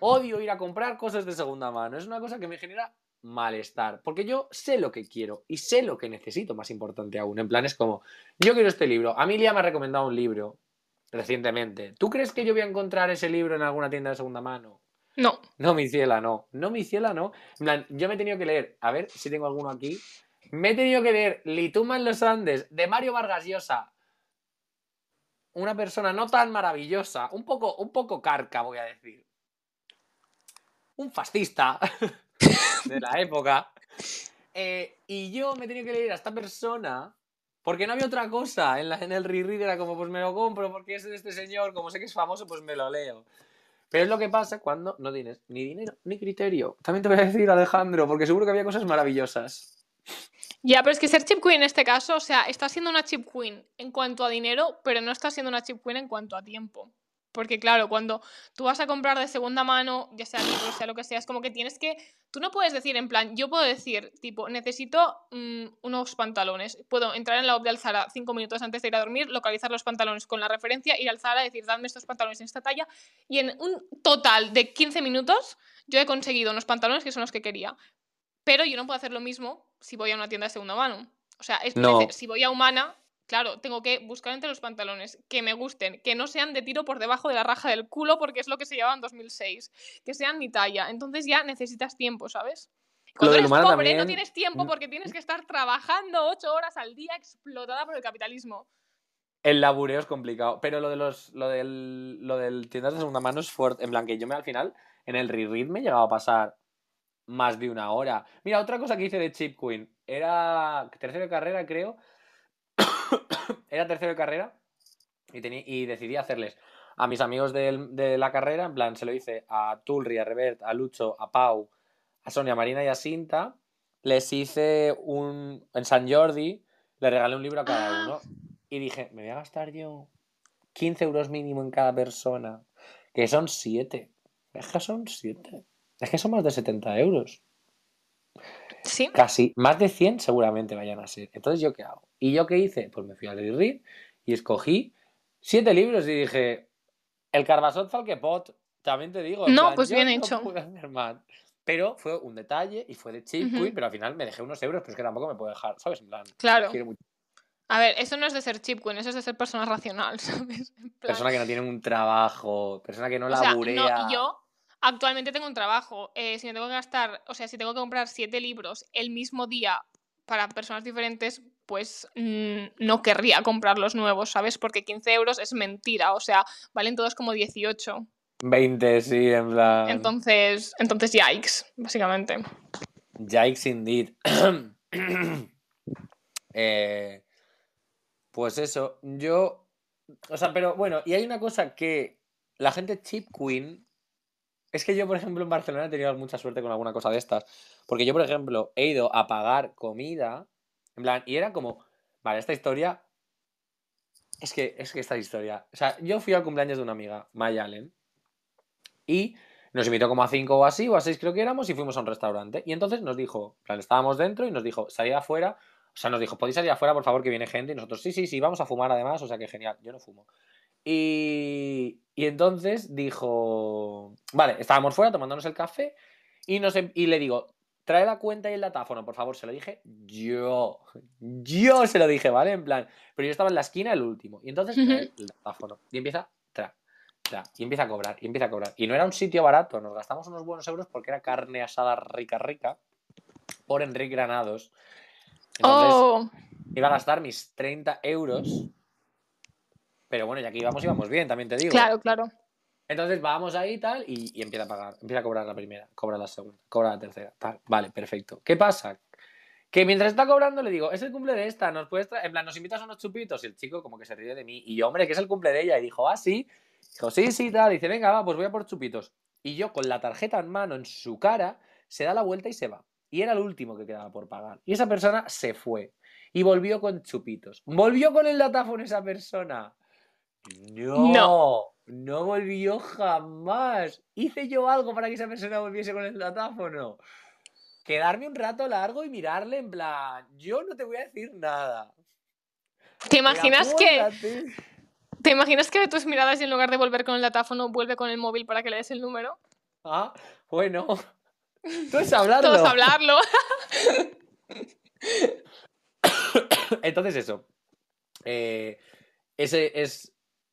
odio ir a comprar cosas de segunda mano. Es una cosa que me genera malestar. Porque yo sé lo que quiero y sé lo que necesito, más importante aún. En plan, es como, yo quiero este libro. Amelia me ha recomendado un libro recientemente. ¿Tú crees que yo voy a encontrar ese libro en alguna tienda de segunda mano? No. No, mi ciela, no. No, mi ciela, no. En plan, yo me he tenido que leer, a ver si tengo alguno aquí. Me he tenido que leer Lituma en los Andes de Mario Vargas Llosa. Una persona no tan maravillosa, un poco, un poco carca, voy a decir. Un fascista de la época. Eh, y yo me he tenido que leer a esta persona porque no había otra cosa. En, la, en el reread era como, pues me lo compro porque es de este señor, como sé que es famoso, pues me lo leo. Pero es lo que pasa cuando no tienes ni dinero ni criterio. También te voy a decir, Alejandro, porque seguro que había cosas maravillosas. Ya, pero es que ser chip queen en este caso, o sea, está siendo una chip queen en cuanto a dinero, pero no está siendo una chip queen en cuanto a tiempo. Porque claro, cuando tú vas a comprar de segunda mano, ya sea libros, sea lo que sea, es como que tienes que... Tú no puedes decir en plan, yo puedo decir, tipo, necesito mm, unos pantalones. Puedo entrar en la web de Alzara cinco minutos antes de ir a dormir, localizar los pantalones con la referencia, ir al Zara, decir, dame estos pantalones en esta talla. Y en un total de 15 minutos, yo he conseguido unos pantalones que son los que quería. Pero yo no puedo hacer lo mismo si voy a una tienda de segunda mano. O sea, es No. si voy a Humana, claro, tengo que buscar entre los pantalones que me gusten, que no sean de tiro por debajo de la raja del culo, porque es lo que se llevaba en 2006, que sean mi talla. Entonces ya necesitas tiempo, ¿sabes? Cuando eres pobre no tienes tiempo Mm. porque tienes que estar trabajando ocho horas al día explotada por el capitalismo. El labureo es complicado, pero lo de los lo del lo del tiendas de segunda mano es fuerte, en plan que yo me al final en el reread me he llegado a pasar más de una hora. Mira, otra cosa que hice de Chip Queen, era tercero de carrera, creo. Era tercero de carrera y y decidí hacerles a mis amigos de la carrera, en plan se lo hice a Tulri, a Revert, a Lucho, a Pau, a Sonia, Marina y a Sinta. Les hice un en San Jordi, le regalé un libro a cada uno y dije, me voy a gastar yo 15 euros mínimo en cada persona, que son 7. Es que son 7. Es que son más de 70 euros. Sí. Casi, más de 100 seguramente vayan a ser. Entonces, ¿yo qué hago? ¿Y yo qué hice? Pues me fui al read y escogí 7 libros y dije, el Carbasot Falquepot, también te digo. No, plan, pues bien no hecho. Pero fue un detalle y fue de Chip Ujú. Queen, pero al final me dejé unos euros, pero es que tampoco me puedo dejar, ¿sabes? En plan, Claro. quiero mucho. A ver, eso no es de ser chip eso es de ser persona racional, ¿sabes? En plan- Persona que no tiene un trabajo, persona que no O sea, laburea. no, yo actualmente tengo un trabajo. eh, si me tengo que gastar, o sea, si tengo que comprar siete libros el mismo día para personas diferentes, pues mm, no querría comprar los nuevos, ¿sabes? Porque 15 euros es mentira, o sea, valen todos como 18. 20, sí, en plan. Entonces, entonces yikes, básicamente. Yikes indeed. Eh, pues eso, yo. O sea, pero bueno, y hay una cosa que la gente chip queen. Es que yo, por ejemplo, en Barcelona he tenido mucha suerte con alguna cosa de estas. Porque yo, por ejemplo, he ido a pagar comida. En plan, y era como. Vale, esta historia. Es que, es que esta historia. O sea, yo fui al cumpleaños de una amiga, Maya Allen. Y nos invitó como a cinco o así, o a seis creo que éramos, y fuimos a un restaurante. Y entonces nos dijo, plan, estábamos dentro y nos dijo, salid afuera. O sea, nos dijo, ¿podéis salir afuera, por favor, que viene gente? Y nosotros, sí, sí, sí, vamos a fumar además, o sea que genial, yo no fumo. Y, y entonces dijo, vale, estábamos fuera tomándonos el café y, nos, em- y le digo, trae la cuenta y el datáfono, por favor, se lo dije yo. Yo se lo dije, ¿vale? En plan, pero yo estaba en la esquina el último. Y entonces trae el datáfono y empieza, tra, tra, y empieza a cobrar, y empieza a cobrar. Y no era un sitio barato, nos gastamos unos buenos euros porque era carne asada rica, rica, por Enrique Granados. Entonces, Oh, iba a gastar mis 30 euros. Pero bueno, ya que íbamos, íbamos bien, también te digo. claro, claro. Entonces vamos ahí y tal, y, y empieza a pagar. Empieza a cobrar la primera, cobra la segunda, cobra la tercera. Tal. Vale, perfecto. ¿Qué pasa? Que mientras está cobrando le digo, es el cumple de esta, nos puedes en plan, nos invitas a unos chupitos. Y el chico como que se ríe de mí. Y yo, hombre, que es el cumple de ella. Y dijo, ah, sí. Dijo, sí, sí, tal. Y dice, venga, va, pues voy a por chupitos. Y yo con la tarjeta en mano en su cara, se da la vuelta y se va. Y era el último que quedaba por pagar. Y esa persona se fue. Y volvió con chupitos. Volvió con el datáfono esa persona. No, No. no volvió jamás. Hice yo algo para que esa persona volviese con el datáfono. Quedarme un rato largo y mirarle en plan, yo no te voy a decir nada. ¿Te imaginas que, te imaginas que ve tus miradas y en lugar de volver con el datáfono, vuelve con el móvil para que le des el número? Ah, bueno. Tú es hablarlo. Todos hablarlo. Entonces eso. Eh, ese es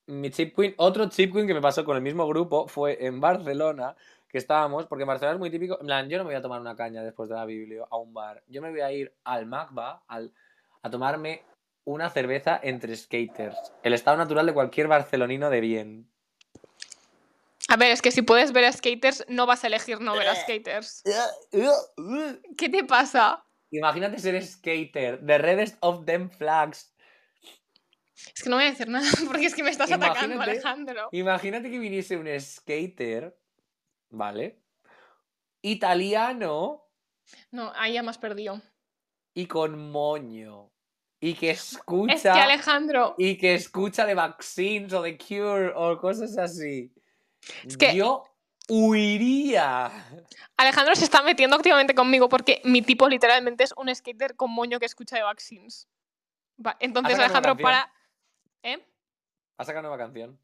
mi chip queen. Otro chip queen que me pasó con el mismo grupo fue en Barcelona, que estábamos, porque en Barcelona es muy típico. En plan, yo no me voy a tomar una caña después de la Biblia a un bar. Yo me voy a ir al Macba al, a tomarme una cerveza entre skaters. El estado natural de cualquier barcelonino de bien. A ver, es que si puedes ver a skaters, no vas a elegir no ver a skaters. ¿Qué te pasa? Imagínate ser skater, the reddest of them flags. Es que no voy a decir nada porque es que me estás atacando. Alejandro. Imagínate que viniese un skater, ¿vale? Italiano No, ahí ya has perdido. y con moño. y que escucha. Es que Alejandro. Y que escucha de vaccines o de cure o cosas así. Es que- Yo huiría. Alejandro se está metiendo activamente conmigo porque mi tipo literalmente es un skater con moño que escucha de vaccines. Va, entonces, Alejandro, para. ¿Eh? ¿Has sacado nueva canción?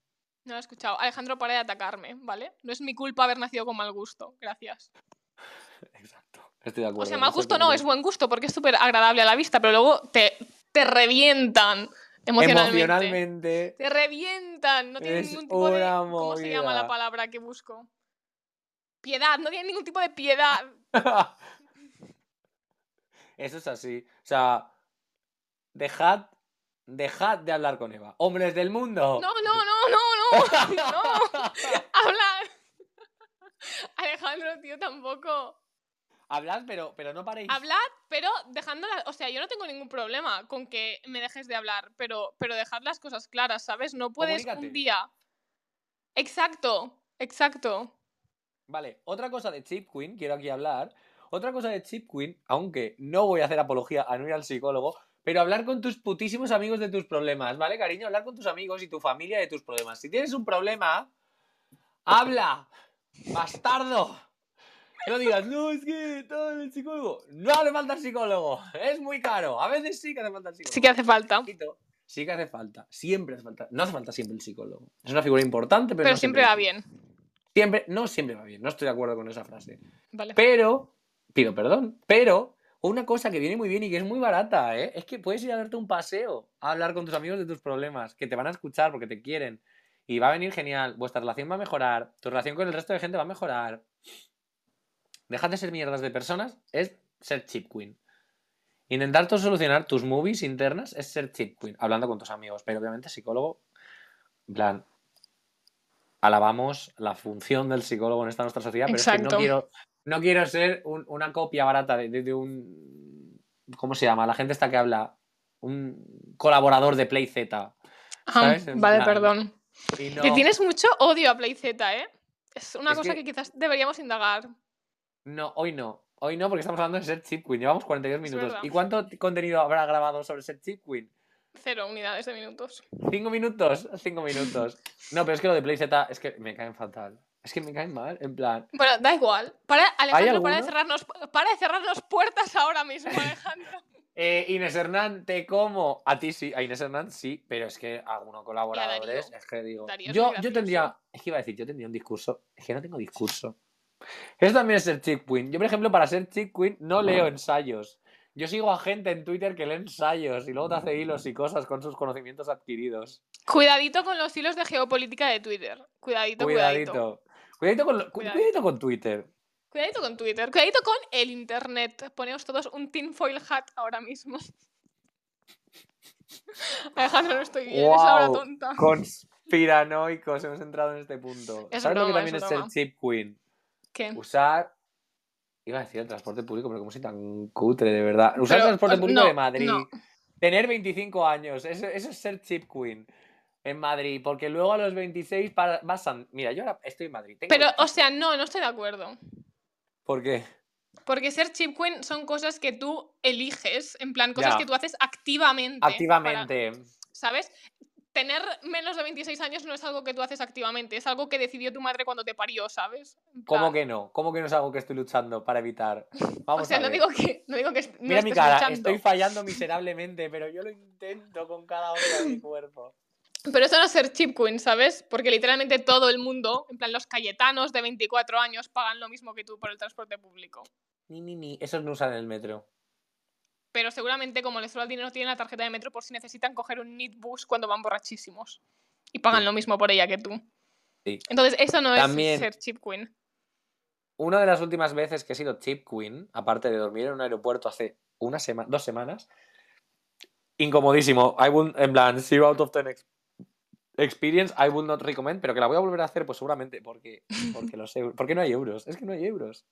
No lo he escuchado. Alejandro, para de atacarme, ¿vale? No es mi culpa haber nacido con mal gusto. Gracias. Exacto. Estoy de acuerdo. O sea, mal gusto no, es buen gusto porque es súper agradable a la vista, pero luego te, te revientan emocionalmente. Emocionalmente. Te revientan. No tienen Es ningún tipo de. ¿Cómo se llama la palabra que busco? Piedad. No tienen ningún tipo de piedad. Eso es así. O sea, dejad, dejad de hablar con Eva. Hombres del mundo. No, no, no, no, no. No. Habla. Alejandro, tío, tampoco. Hablad, pero, pero no paréis. Hablad, pero dejando la- O sea, yo no tengo ningún problema con que me dejes de hablar, pero, pero dejad las cosas claras, ¿sabes? No puedes Comunícate. un día. Exacto, exacto. Vale, otra cosa de Chip Queen, quiero aquí hablar. Otra cosa de Chip Queen, aunque no voy a hacer apología a no ir al psicólogo, pero hablar con tus putísimos amigos de tus problemas, ¿vale, cariño? Hablar con tus amigos y tu familia de tus problemas. Si tienes un problema, habla, bastardo. No digas, no, es que todo el psicólogo. No hace falta el psicólogo, es muy caro. A veces sí que hace falta el psicólogo. Sí que hace falta. Sí que hace falta, siempre hace falta. No hace falta siempre el psicólogo. Es una figura importante, pero, Pero no siempre es- va bien. Siempre, no siempre va bien, no estoy de acuerdo con esa frase. Vale. Pero, pido perdón, pero una cosa que viene muy bien y que es muy barata, ¿eh? Es que puedes ir a darte un paseo, a hablar con tus amigos de tus problemas, que te van a escuchar porque te quieren. Y va a venir genial, vuestra relación va a mejorar, tu relación con el resto de gente va a mejorar. Dejad de ser mierdas de personas, es ser chip queen. Intentar tú solucionar tus movies internas es ser chip queen, hablando con tus amigos, pero obviamente psicólogo, en plan, alabamos la función del psicólogo en esta nuestra sociedad, pero es que no quiero, no quiero ser un- una copia barata de, de- de un... ¿Cómo se llama? La gente está que habla, un colaborador de Play Z. Vale, plan, perdón. No, Le tienes mucho odio a PlayZ, ¿eh? Es una Es cosa que- que... quizás deberíamos indagar. no, hoy no. Hoy no, porque estamos hablando de ser chip queen. Llevamos 42 Es minutos. ¿Y cuánto contenido habrá grabado sobre ser chip queen? Cero unidades de minutos. ¿Cinco minutos? Cinco minutos. No, pero es que lo de Play Z es que me caen fatal. Es que me caen mal, en plan. Bueno, da igual. Para, Alejandro, para de, cerrarnos, para de cerrarnos puertas ahora mismo, Alejandro. Eh, Inés Hernán, te como. A ti sí, a Inés Hernán sí, pero es que a algunos colaboradores, es que digo. Darío yo, yo tendría. Es que iba a decir, yo tendría un discurso. Es que no tengo discurso. Eso también es ser chick queen. Yo, por ejemplo, para ser chick queen no leo ensayos. Yo sigo a gente en Twitter que lee ensayos y luego te hace hilos y cosas con sus conocimientos adquiridos. Cuidadito con los hilos de geopolítica de Twitter. Cuidadito, cuidadito. Cuidadito. Cuidadito con, lo- cu- Cuidadito. cuidadito con Twitter. Cuidadito con Twitter. Cuidadito con el internet. Poneos todos un tinfoil hat ahora mismo. Alejandro, no estoy bien, es la hora Guau, tonta. Conspiranoicos, hemos entrado en este punto. Es ¿Sabes lo que broma, también es es broma. chip queen? ¿Qué? Usar. Iba a decir el transporte público, pero como soy tan cutre, de verdad. Usar Pero, el transporte eh, público no, de Madrid. no. Tener 25 años. Eso, eso es ser chip queen en Madrid. Porque luego a los 26 para- vas a. Mira, yo ahora estoy en Madrid. tengo Pero, o 25. sea, no, no estoy de acuerdo. ¿Por qué? Porque ser chip queen son cosas que tú eliges, en plan, cosas Ya. que tú haces activamente. para- Activamente. ¿Sabes? Tener menos de 26 años no es algo que tú haces activamente, es algo que decidió tu madre cuando te parió, ¿sabes? ¿Cómo que no? ¿Cómo que no es algo que estoy luchando para evitar? Vamos O sea, a no ver. digo que, no digo que no Mira mi cara, luchando. estoy fallando miserablemente, pero yo lo intento con cada uno de mi cuerpo. Pero eso no es ser chip queen, ¿sabes? Porque literalmente todo el mundo, en plan los cayetanos de 24 años, pagan lo mismo que tú por el transporte público. Ni, ni, ni. Esos no usan el metro. Pero seguramente, como les sobra el dinero, tienen la tarjeta de metro por si necesitan coger un Nitbus cuando van borrachísimos. Y pagan Sí. lo mismo por ella que tú. Sí. Entonces, eso no También- es ser chip queen. Una de las últimas veces que he sido chip queen, aparte de dormir en un aeropuerto hace una semana, dos semanas, incomodísimo. I would, en plan, zero out of ten experience, I would not recommend, pero que la voy a volver a hacer, pues seguramente, porque, porque los euros. Porque no hay euros, es que no hay euros.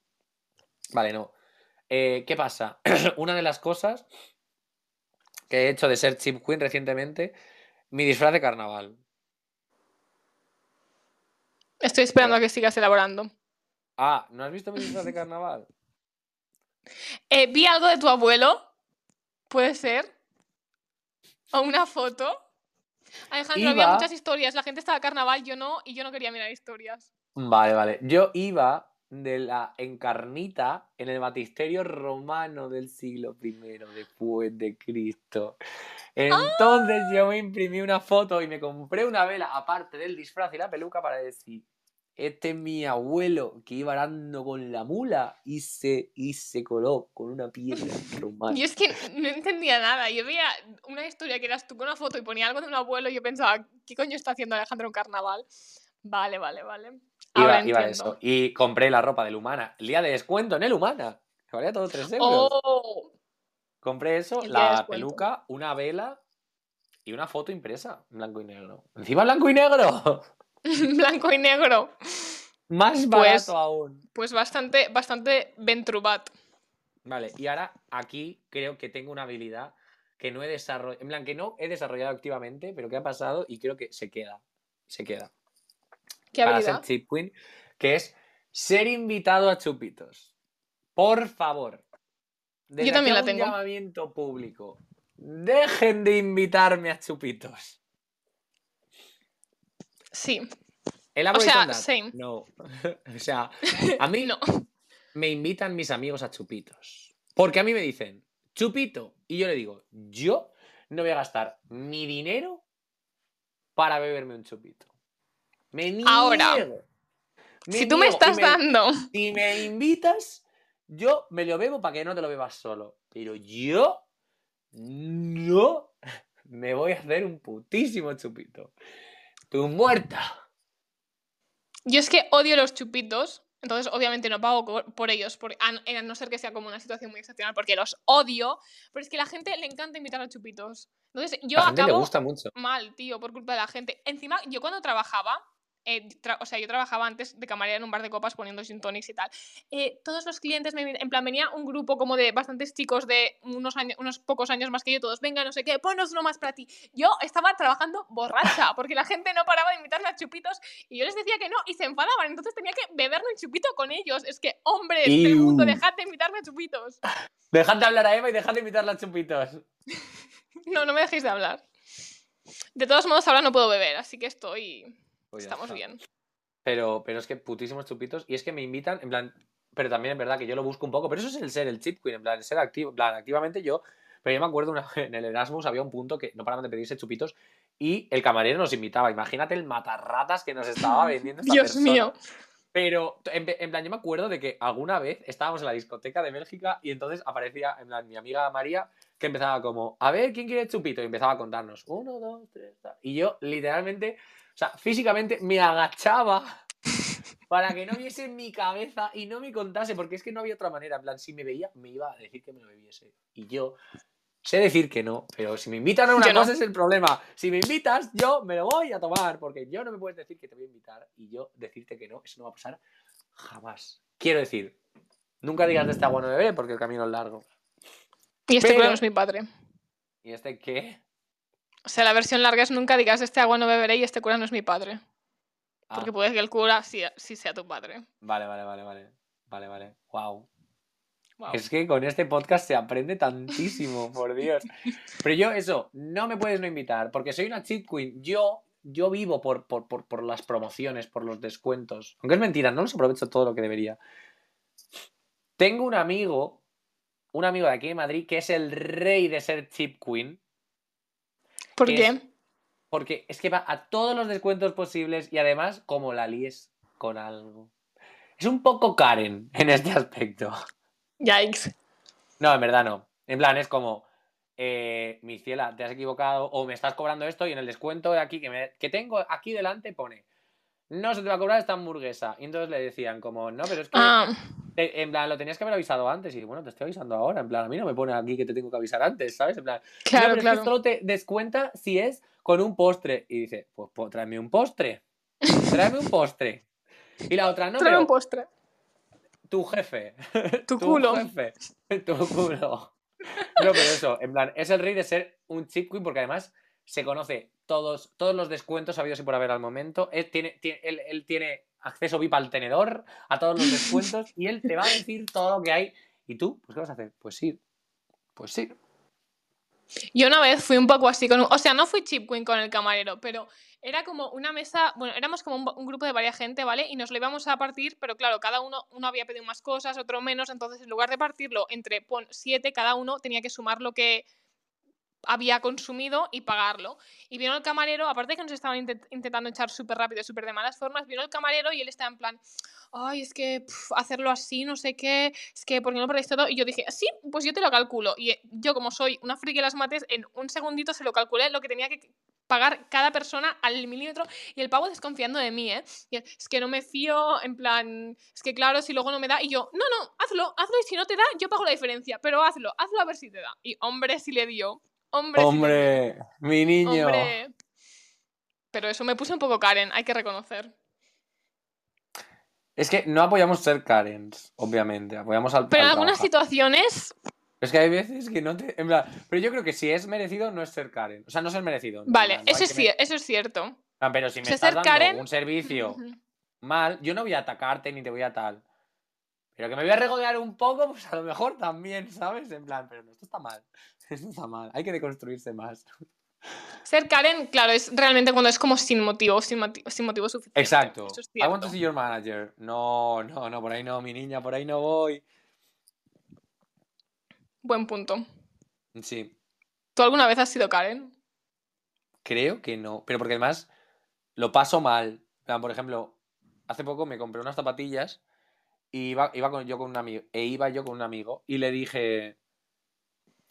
Vale, no. Eh, ¿Qué pasa? una de las cosas que he hecho de ser chip queen recientemente, mi disfraz de carnaval. Estoy esperando a que sigas elaborando. Ah, ¿no has visto mi disfraz de carnaval? Eh, vi algo de tu abuelo. ¿Puede ser? a una foto. Alejandro, había muchas historias. La gente estaba a carnaval, yo no, y yo no quería mirar historias. Vale, vale. Yo iba de la encarnita en el batisterio romano del siglo I después de Cristo. Entonces yo me imprimí una foto y me compré una vela aparte del disfraz y la peluca para decir, este es mi abuelo que iba arando con la mula y se, y se coló con una piedra romana. Yo es que no entendía nada. Yo veía una historia que eras tú con una foto y ponía algo de un abuelo y yo pensaba, ¿qué coño está haciendo Alejandro en carnaval? Vale, vale, vale. Ahora Iba, eso. Y compré la ropa del Humana. El día de descuento en el Humana. Que valía todo 3 euros. ¡Oh! Compré eso, El día de la peluca, una vela y una foto impresa en blanco y negro. Encima blanco y negro. Blanco y negro. Más Pues- barato aún. Pues bastante, bastante Ventrubat. Vale, y ahora aquí creo que tengo una habilidad que no he desarrollado. En plan, que no he desarrollado activamente, pero que ha pasado y creo que se queda. Se queda. ¿Qué para habilidad? ser Chip Queen, que es ser invitado a chupitos. Por favor. Desde Yo también la tengo. Un llamamiento público. Dejen de invitarme a chupitos. Sí. Elaborate sea, that. same. No. o sea, a mí No. me invitan mis amigos a chupitos. Porque a mí me dicen, chupito. Y yo le digo, yo no voy a gastar mi dinero para beberme un chupito. Me niego. Ahora, Me Si tú me estás dando. Si me invitas, yo me lo bebo para que no te lo bebas solo. Pero yo no me voy a hacer un putísimo chupito. Tú muerta. Yo es que odio los chupitos. Entonces, obviamente, no pago por ellos, por, a, a no ser que sea como una situación muy excepcional, porque los odio. Pero es que a la gente le encanta invitar a chupitos. Entonces, yo a la gente le acabo gusta mucho. mal, tío, por culpa de la gente. Encima, yo cuando trabajaba, eh, o sea, yo trabajaba antes de camarera en un bar de copas poniendo gin tonics y tal. eh, todos los clientes, me, en plan, venía un grupo como de bastantes chicos de unos, años, unos pocos años más que yo, todos, venga, no sé qué, ponnos uno más para ti. Yo estaba trabajando borracha, porque la gente no paraba de invitarme a chupitos y yo les decía que no y se enfadaban, entonces tenía que beberme un chupito con ellos. Es que, hombres del mundo, dejad de invitarme a chupitos. Dejad de hablar a Eva y dejad de invitarla a chupitos. No, no me dejéis de hablar. De todos modos, ahora no puedo beber, así que estoy... Pues Estamos está. bien. Pero, pero es que putísimos chupitos. Y es que me invitan, en plan. Pero también es verdad que yo lo busco un poco. Pero eso es el ser el cheat queen, en plan, el ser activo. En plan, activamente yo. Pero yo me acuerdo una, en el Erasmus había un punto que no paraban de pedirse chupitos y el camarero nos invitaba. Imagínate el matarratas que nos estaba vendiendo esta Dios persona. mío. Pero en, en plan, yo me acuerdo de que alguna vez estábamos en la discoteca de Bélgica y entonces aparecía, en plan, mi amiga María, que empezaba como, a ver, ¿quién quiere chupito? Y empezaba a contarnos, uno, dos, tres, tal. Y yo, literalmente, o sea, físicamente me agachaba para que no viese mi cabeza y no me contase, porque es que no había otra manera. En plan, si me veía, me iba a decir que me lo bebiese. Y yo sé decir que no, pero si me invitan a una Yo no. cosa es el problema. Si me invitas, yo me lo voy a tomar, porque yo no me puedes decir que te voy a invitar y yo decirte que no, eso no va a pasar jamás. Quiero decir, nunca digas de este agua no beberé porque el camino es largo. Y este Pero- es mi padre. ¿Y este qué? O sea, la versión larga es nunca digas este agua no beberé y este cura no es mi padre. Ah, Porque puede que el cura sí, sí sea tu padre. Vale, vale, vale, vale. Vale, vale. Wow. Wow. Es que con este podcast se aprende tantísimo, por Dios. Pero yo, eso, no me puedes no invitar, porque soy una cheat queen. Yo, yo vivo por, por, por, por las promociones, por los descuentos. Aunque es mentira, no los aprovecho todo lo que debería. Tengo un amigo, un amigo de aquí de Madrid, que es el rey de ser cheap queen. ¿Por qué? es- Porque es que va a todos los descuentos posibles y además, como la líes con algo. Es un poco Karen en este aspecto. Yikes. No, en verdad no. En plan, es como, eh, mi ciela, te has equivocado o me estás cobrando esto y en el descuento de aquí que, me- que tengo aquí delante pone, no se te va a cobrar esta hamburguesa. Y entonces le decían como, no, pero es que, Ah, te- en plan, lo tenías que haber avisado antes. Y bueno, te estoy avisando ahora. En plan, a mí no me pone aquí que te tengo que avisar antes, ¿sabes? En plan, no, claro, es claro. que solo te descuenta si es con un postre. Y dice, pues, pues tráeme un postre. Tráeme un postre. Y la otra, no, Tráeme pero un postre. tu jefe. Tu culo. jefe. Tu culo. No, pero eso, en plan, es el rey de ser un chip queen porque además se conoce todos, todos los descuentos habidos y por haber al momento. Él tiene, tiene- él, él tiene acceso VIP al tenedor, a todos los descuentos y él te va a decir todo lo que hay. ¿Y tú? Pues ¿qué vas a hacer? Pues ir. Pues ir. Yo una vez fui un poco así con... O sea, no fui chip queen con el camarero, pero era como una mesa... Bueno, éramos como un, un grupo de varias gente, ¿vale? Y nos lo íbamos a partir, pero claro, cada uno, uno había pedido más cosas, otro menos, entonces en lugar de partirlo entre, pon, siete, cada uno tenía que sumar lo que había consumido y pagarlo. Y vino el camarero, aparte de que nos estaban intent- intentando echar súper rápido, súper de malas formas, vino el camarero y él estaba en plan, ay, es que pf, hacerlo así, no sé qué, es que, ¿por qué no perdéis todo? Y yo dije, sí, pues yo te lo calculo. Y eh, yo, como soy una friki de las mates, en un segundito se lo calculé lo que tenía que pagar cada persona al milímetro y el pavo desconfiando de mí, ¿eh? Y es que no me fío, en plan, es que claro, si luego no me da, y yo, no, no, hazlo, hazlo, y si no te da, yo pago la diferencia, pero hazlo, hazlo a ver si te da. Y hombre, si le dio, hombre, sí mi niño. Hombre. Pero eso me puse un poco Karen, hay que reconocer. Es que no apoyamos ser Karens, obviamente. Apoyamos al. Pero en al algunas trabajar. situaciones, Es que hay veces que no te. En plan, pero yo creo que si es merecido, no es ser Karen. O sea, no ser merecido. vale, plan, no eso es, me- eso es cierto. Ah, Pero si me O sea, estás dando Karen- un servicio mal, yo no voy a atacarte ni te voy a tal. Pero que me voy a regodear un poco, pues a lo mejor también, ¿sabes? En plan, pero no, esto está mal. Esto está mal. Hay que deconstruirse más. Ser Karen, claro, es realmente cuando es como sin motivo, sin, moti- sin motivo suficiente. Exacto. Es I want to see your manager. No, no, no, por ahí no, mi niña, por ahí no voy. Buen punto. Sí, ¿Tú alguna vez has sido Karen? creo que no. Pero porque además lo paso mal. Por ejemplo, hace poco me compré unas zapatillas y iba, iba con, yo con un amigo. E iba yo con un amigo y le dije.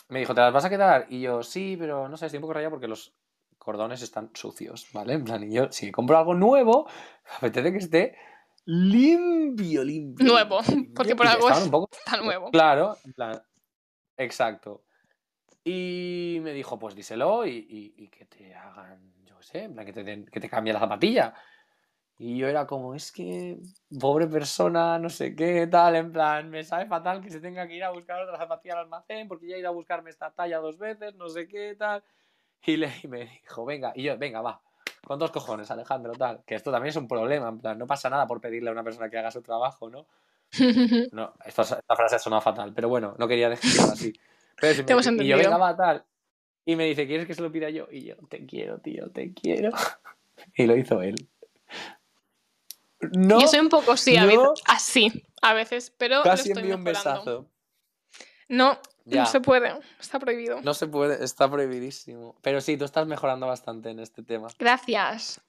Me dijo, ¿te las vas a quedar? Y yo, sí, pero no sé, estoy un poco rayado porque los cordones están sucios, ¿vale? En plan, y yo, si compro algo nuevo, apetece que esté limpio, limpio. Nuevo, limpio, porque por algo es un poco tan nuevo. Claro, en plan, exacto. Y me dijo, pues díselo y, y- y que te hagan, yo qué sé, en plan, que te, den- que te cambie la zapatilla. Y yo era como, es que, pobre persona, no sé qué, tal, en plan, me sabe fatal que se tenga que ir a buscar otra zapatilla al almacén porque ya he ido a buscarme esta talla dos veces, no sé qué, tal. Y, le, y me dijo, venga, y yo, venga, va, con dos cojones, Alejandro, tal. Que esto también es un problema, en plan, no pasa nada por pedirle a una persona que haga su trabajo, ¿no? No, esta, esta frase ha sonado fatal, pero bueno, no quería decirlo así. Pero si y yo, venga, va, tal. Y me dice, ¿quieres que se lo pida yo? Y yo, te quiero, tío, te quiero. Y lo hizo él. No, Yo soy un poco sí, a no. veces. Así, a veces, pero lo casi envió un besazo. No, Ya. no se puede, está prohibido. No se puede, está prohibidísimo. Pero sí, tú estás mejorando bastante en este tema. Gracias.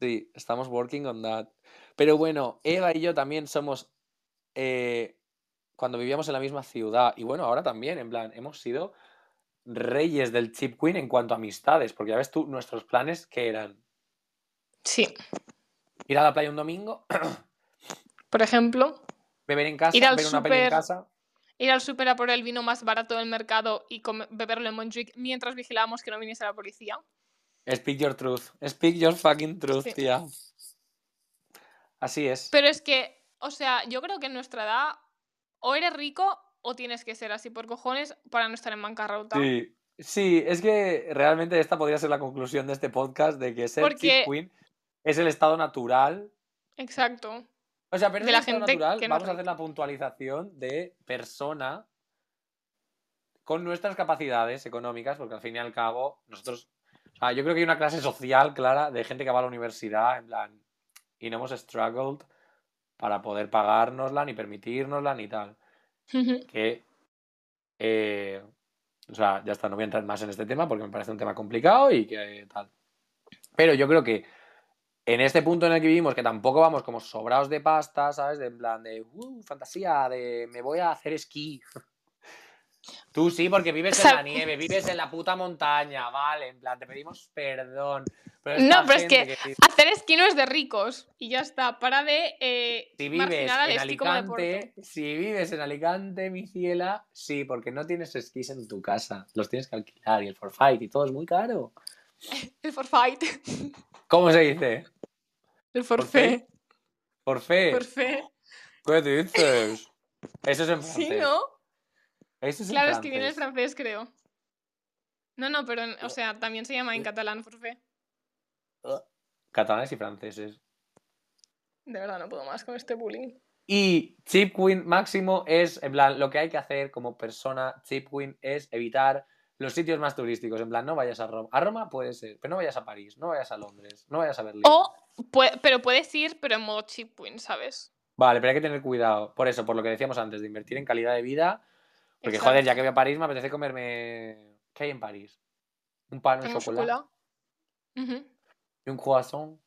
Sí, estamos working on that. Pero bueno, Eva y yo también somos. eh, cuando vivíamos en la misma ciudad, y bueno, ahora también, en plan, hemos sido reyes del Chip Queen en cuanto a amistades, porque ya ves tú, nuestros planes que eran Sí, ir a la playa un domingo, por ejemplo, beber en casa, Ir al ver una peli en súper. casa. ir al súper a por el vino más barato del mercado y come- beberlo en Montjuic mientras vigilábamos que no viniese la policía. Speak your truth. Speak your fucking truth, Sí. tía. Así es. Pero es que, o sea, yo creo que en nuestra edad o eres rico o tienes que ser así por cojones para no estar en bancarrota. Sí, sí, es que realmente esta podría ser la conclusión de este podcast de que ser Porque- Chip Queen es el estado natural. Exacto. O sea, pero de es la el estado gente natural. que no Vamos a hacer la puntualización de persona con nuestras capacidades económicas, porque al fin y al cabo, nosotros. O sea, yo creo que hay una clase social clara de gente que va a la universidad, en plan. Y no hemos struggled para poder pagárnosla, ni permitirnosla, ni tal. que eh, o sea, ya está, no voy a entrar más en este tema porque me parece un tema complicado y que tal. Pero yo creo que en este punto en el que vivimos, que tampoco vamos como sobrados de pasta, ¿sabes? De en plan de uh, fantasía, de me voy a hacer esquí. Tú sí, porque vives en la nieve, vives en la puta montaña, vale, en plan, te pedimos perdón. Pero No, pero es que Hacer esquí no es de ricos y ya está. Para de eh, Si vives marginar en. Alicante, si vives en Alicante, mi ciela, sí, porque no tienes esquís en tu casa. Los tienes que alquilar y el forfait y todo es muy caro. El forfait. ¿Cómo se dice? El forfait. Forfait. Forfait. ¿Qué dices? Eso es en francés. Sí, ¿no? Eso es en Claro, es que viene el francés. creo. No, no, pero, o sea, también se llama en catalán forfait. Catalanes y franceses. De verdad, no puedo más con este bullying. Y chip queen máximo es, en plan, lo que hay que hacer como persona chip queen es evitar los sitios más turísticos. En plan, no vayas a Roma. A Roma puede ser, pero no vayas a París, no vayas a Londres, no vayas a Berlín. O, pero puedes ir, pero en modo cheap win, ¿sabes? Vale, pero hay que tener cuidado. Por eso, por lo que decíamos antes, de invertir en calidad de vida. Porque, Exacto. joder, ya que voy a París, me apetece comerme. ¿Qué hay en París? Un pan, un chocolate chocolate. Ujú. y un croissant.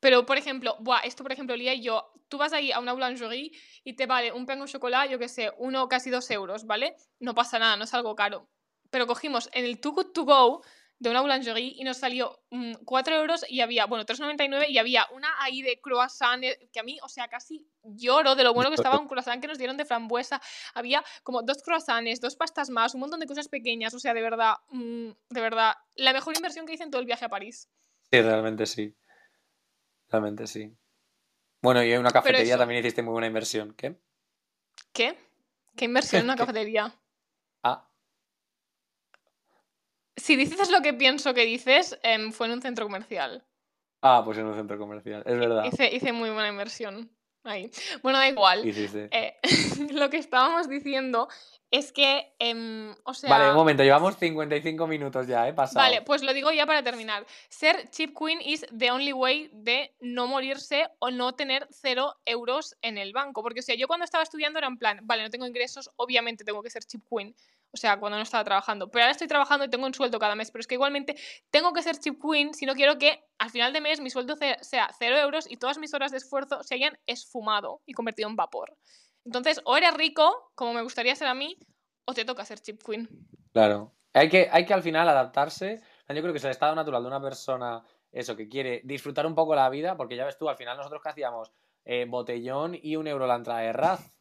Pero, por ejemplo, buah, esto, por ejemplo, Lía y yo, tú vas ahí a una boulangerie y te vale un pan au chocolate, yo qué sé, uno casi dos euros, ¿vale? No pasa nada, no es algo caro. Pero cogimos en el Too Good To Go de una boulangerie y nos salió mm, 4 euros y había, bueno, 3,99 y había una ahí de croissant eh, que a mí, o sea, casi lloro de lo bueno que estaba un croissant que nos dieron de frambuesa. Había como dos croissants, dos pastas más, un montón de cosas pequeñas, o sea, de verdad, mm, de verdad, la mejor inversión que hice en todo el viaje a París. Sí, realmente sí. Realmente sí. Bueno, y en una cafetería eso- también hiciste muy buena inversión. ¿Qué? ¿Qué? ¿Qué inversión en una cafetería? Ah, Si dices lo que pienso que dices, em, fue en un centro comercial. ah, pues en un centro comercial. Es verdad. Hice, hice muy buena inversión ahí. Bueno, da igual. Hiciste. Eh, lo que estábamos diciendo es que, em, o sea... Vale, un momento, llevamos 55 minutos ya, ¿eh? Pasado. Vale, pues lo digo ya para terminar. Ser chip queen is the only way de no morirse o no tener cero euros en el banco. Porque, o sea, yo cuando estaba estudiando era en plan, vale, no tengo ingresos, obviamente tengo que ser chip queen. O sea, cuando no estaba trabajando. Pero ahora estoy trabajando y tengo un sueldo cada mes. Pero es que igualmente tengo que ser chip queen si no quiero que al final de mes mi sueldo sea cero euros y todas mis horas de esfuerzo se hayan esfumado y convertido en vapor. Entonces, o eres rico, como me gustaría ser a mí, o te toca ser chip queen. Claro. Hay que, hay que al final adaptarse. Yo creo que es el estado natural de una persona, eso, que quiere disfrutar un poco la vida, porque ya ves tú, al final nosotros que hacíamos Eh, botellón y un euro la entrada de Raz.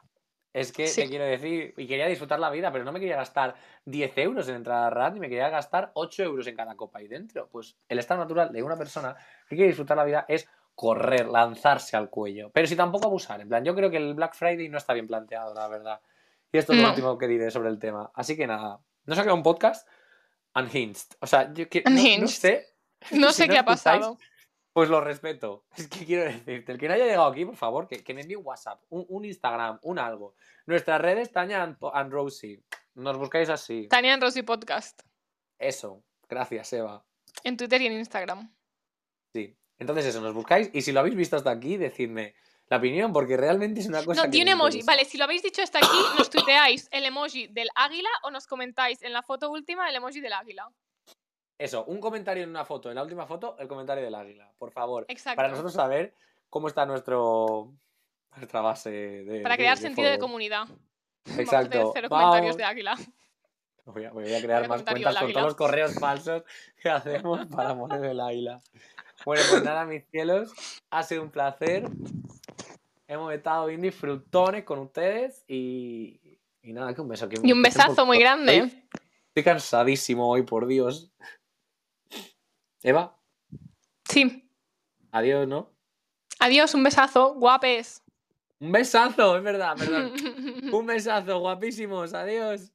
Es que Sí. te quiero decir, y quería disfrutar la vida, pero no me quería gastar 10 euros en entrada a ni me quería gastar 8 euros en cada copa ahí dentro. Pues el estado natural de una persona que quiere disfrutar la vida es correr, lanzarse al cuello. Pero si tampoco abusar. En plan, yo creo que el Black Friday no está bien planteado, la verdad. Y esto es lo No. último que diré sobre el tema. Así que nada, no se ha quedado un podcast unhinged. O sea, yo que, no- no, sé. No si sé qué ha pasado. Pues lo respeto. Es que quiero decirte, el que no haya llegado aquí, por favor, que, que me envíe un WhatsApp, un, un Instagram, un algo. Nuestras redes, Tania and, and Rosie. Nos buscáis así. Tania en Rosy Podcast. Eso. Gracias, Eva. En Twitter y en Instagram. Sí. Entonces eso, nos buscáis y si lo habéis visto hasta aquí, decidme la opinión, porque realmente es una cosa No, que di un emoji. Vale, si lo habéis dicho hasta aquí, nos tuiteáis el emoji del águila o nos comentáis en la foto última el emoji del águila. Eso, un comentario en una foto, en la última foto, el comentario del águila, por favor. Exacto. Para nosotros saber cómo está nuestro nuestra base de. Para crear de sentido de comunidad. Vamos a Exacto. cero Vamos. comentarios de águila. Voy a, voy a crear más cuentas con todos los correos falsos que hacemos para poner el águila. Bueno, pues nada, mis cielos, ha sido un placer. Hemos estado bien disfrutones con ustedes y, y nada, que un beso. Que Y un besazo muy grande. Estoy, estoy cansadísimo hoy, por Dios. Eva, Sí. adiós, ¿no? Adiós, un besazo. Guapes. Un besazo, es verdad, perdón. Un besazo, guapísimos, adiós.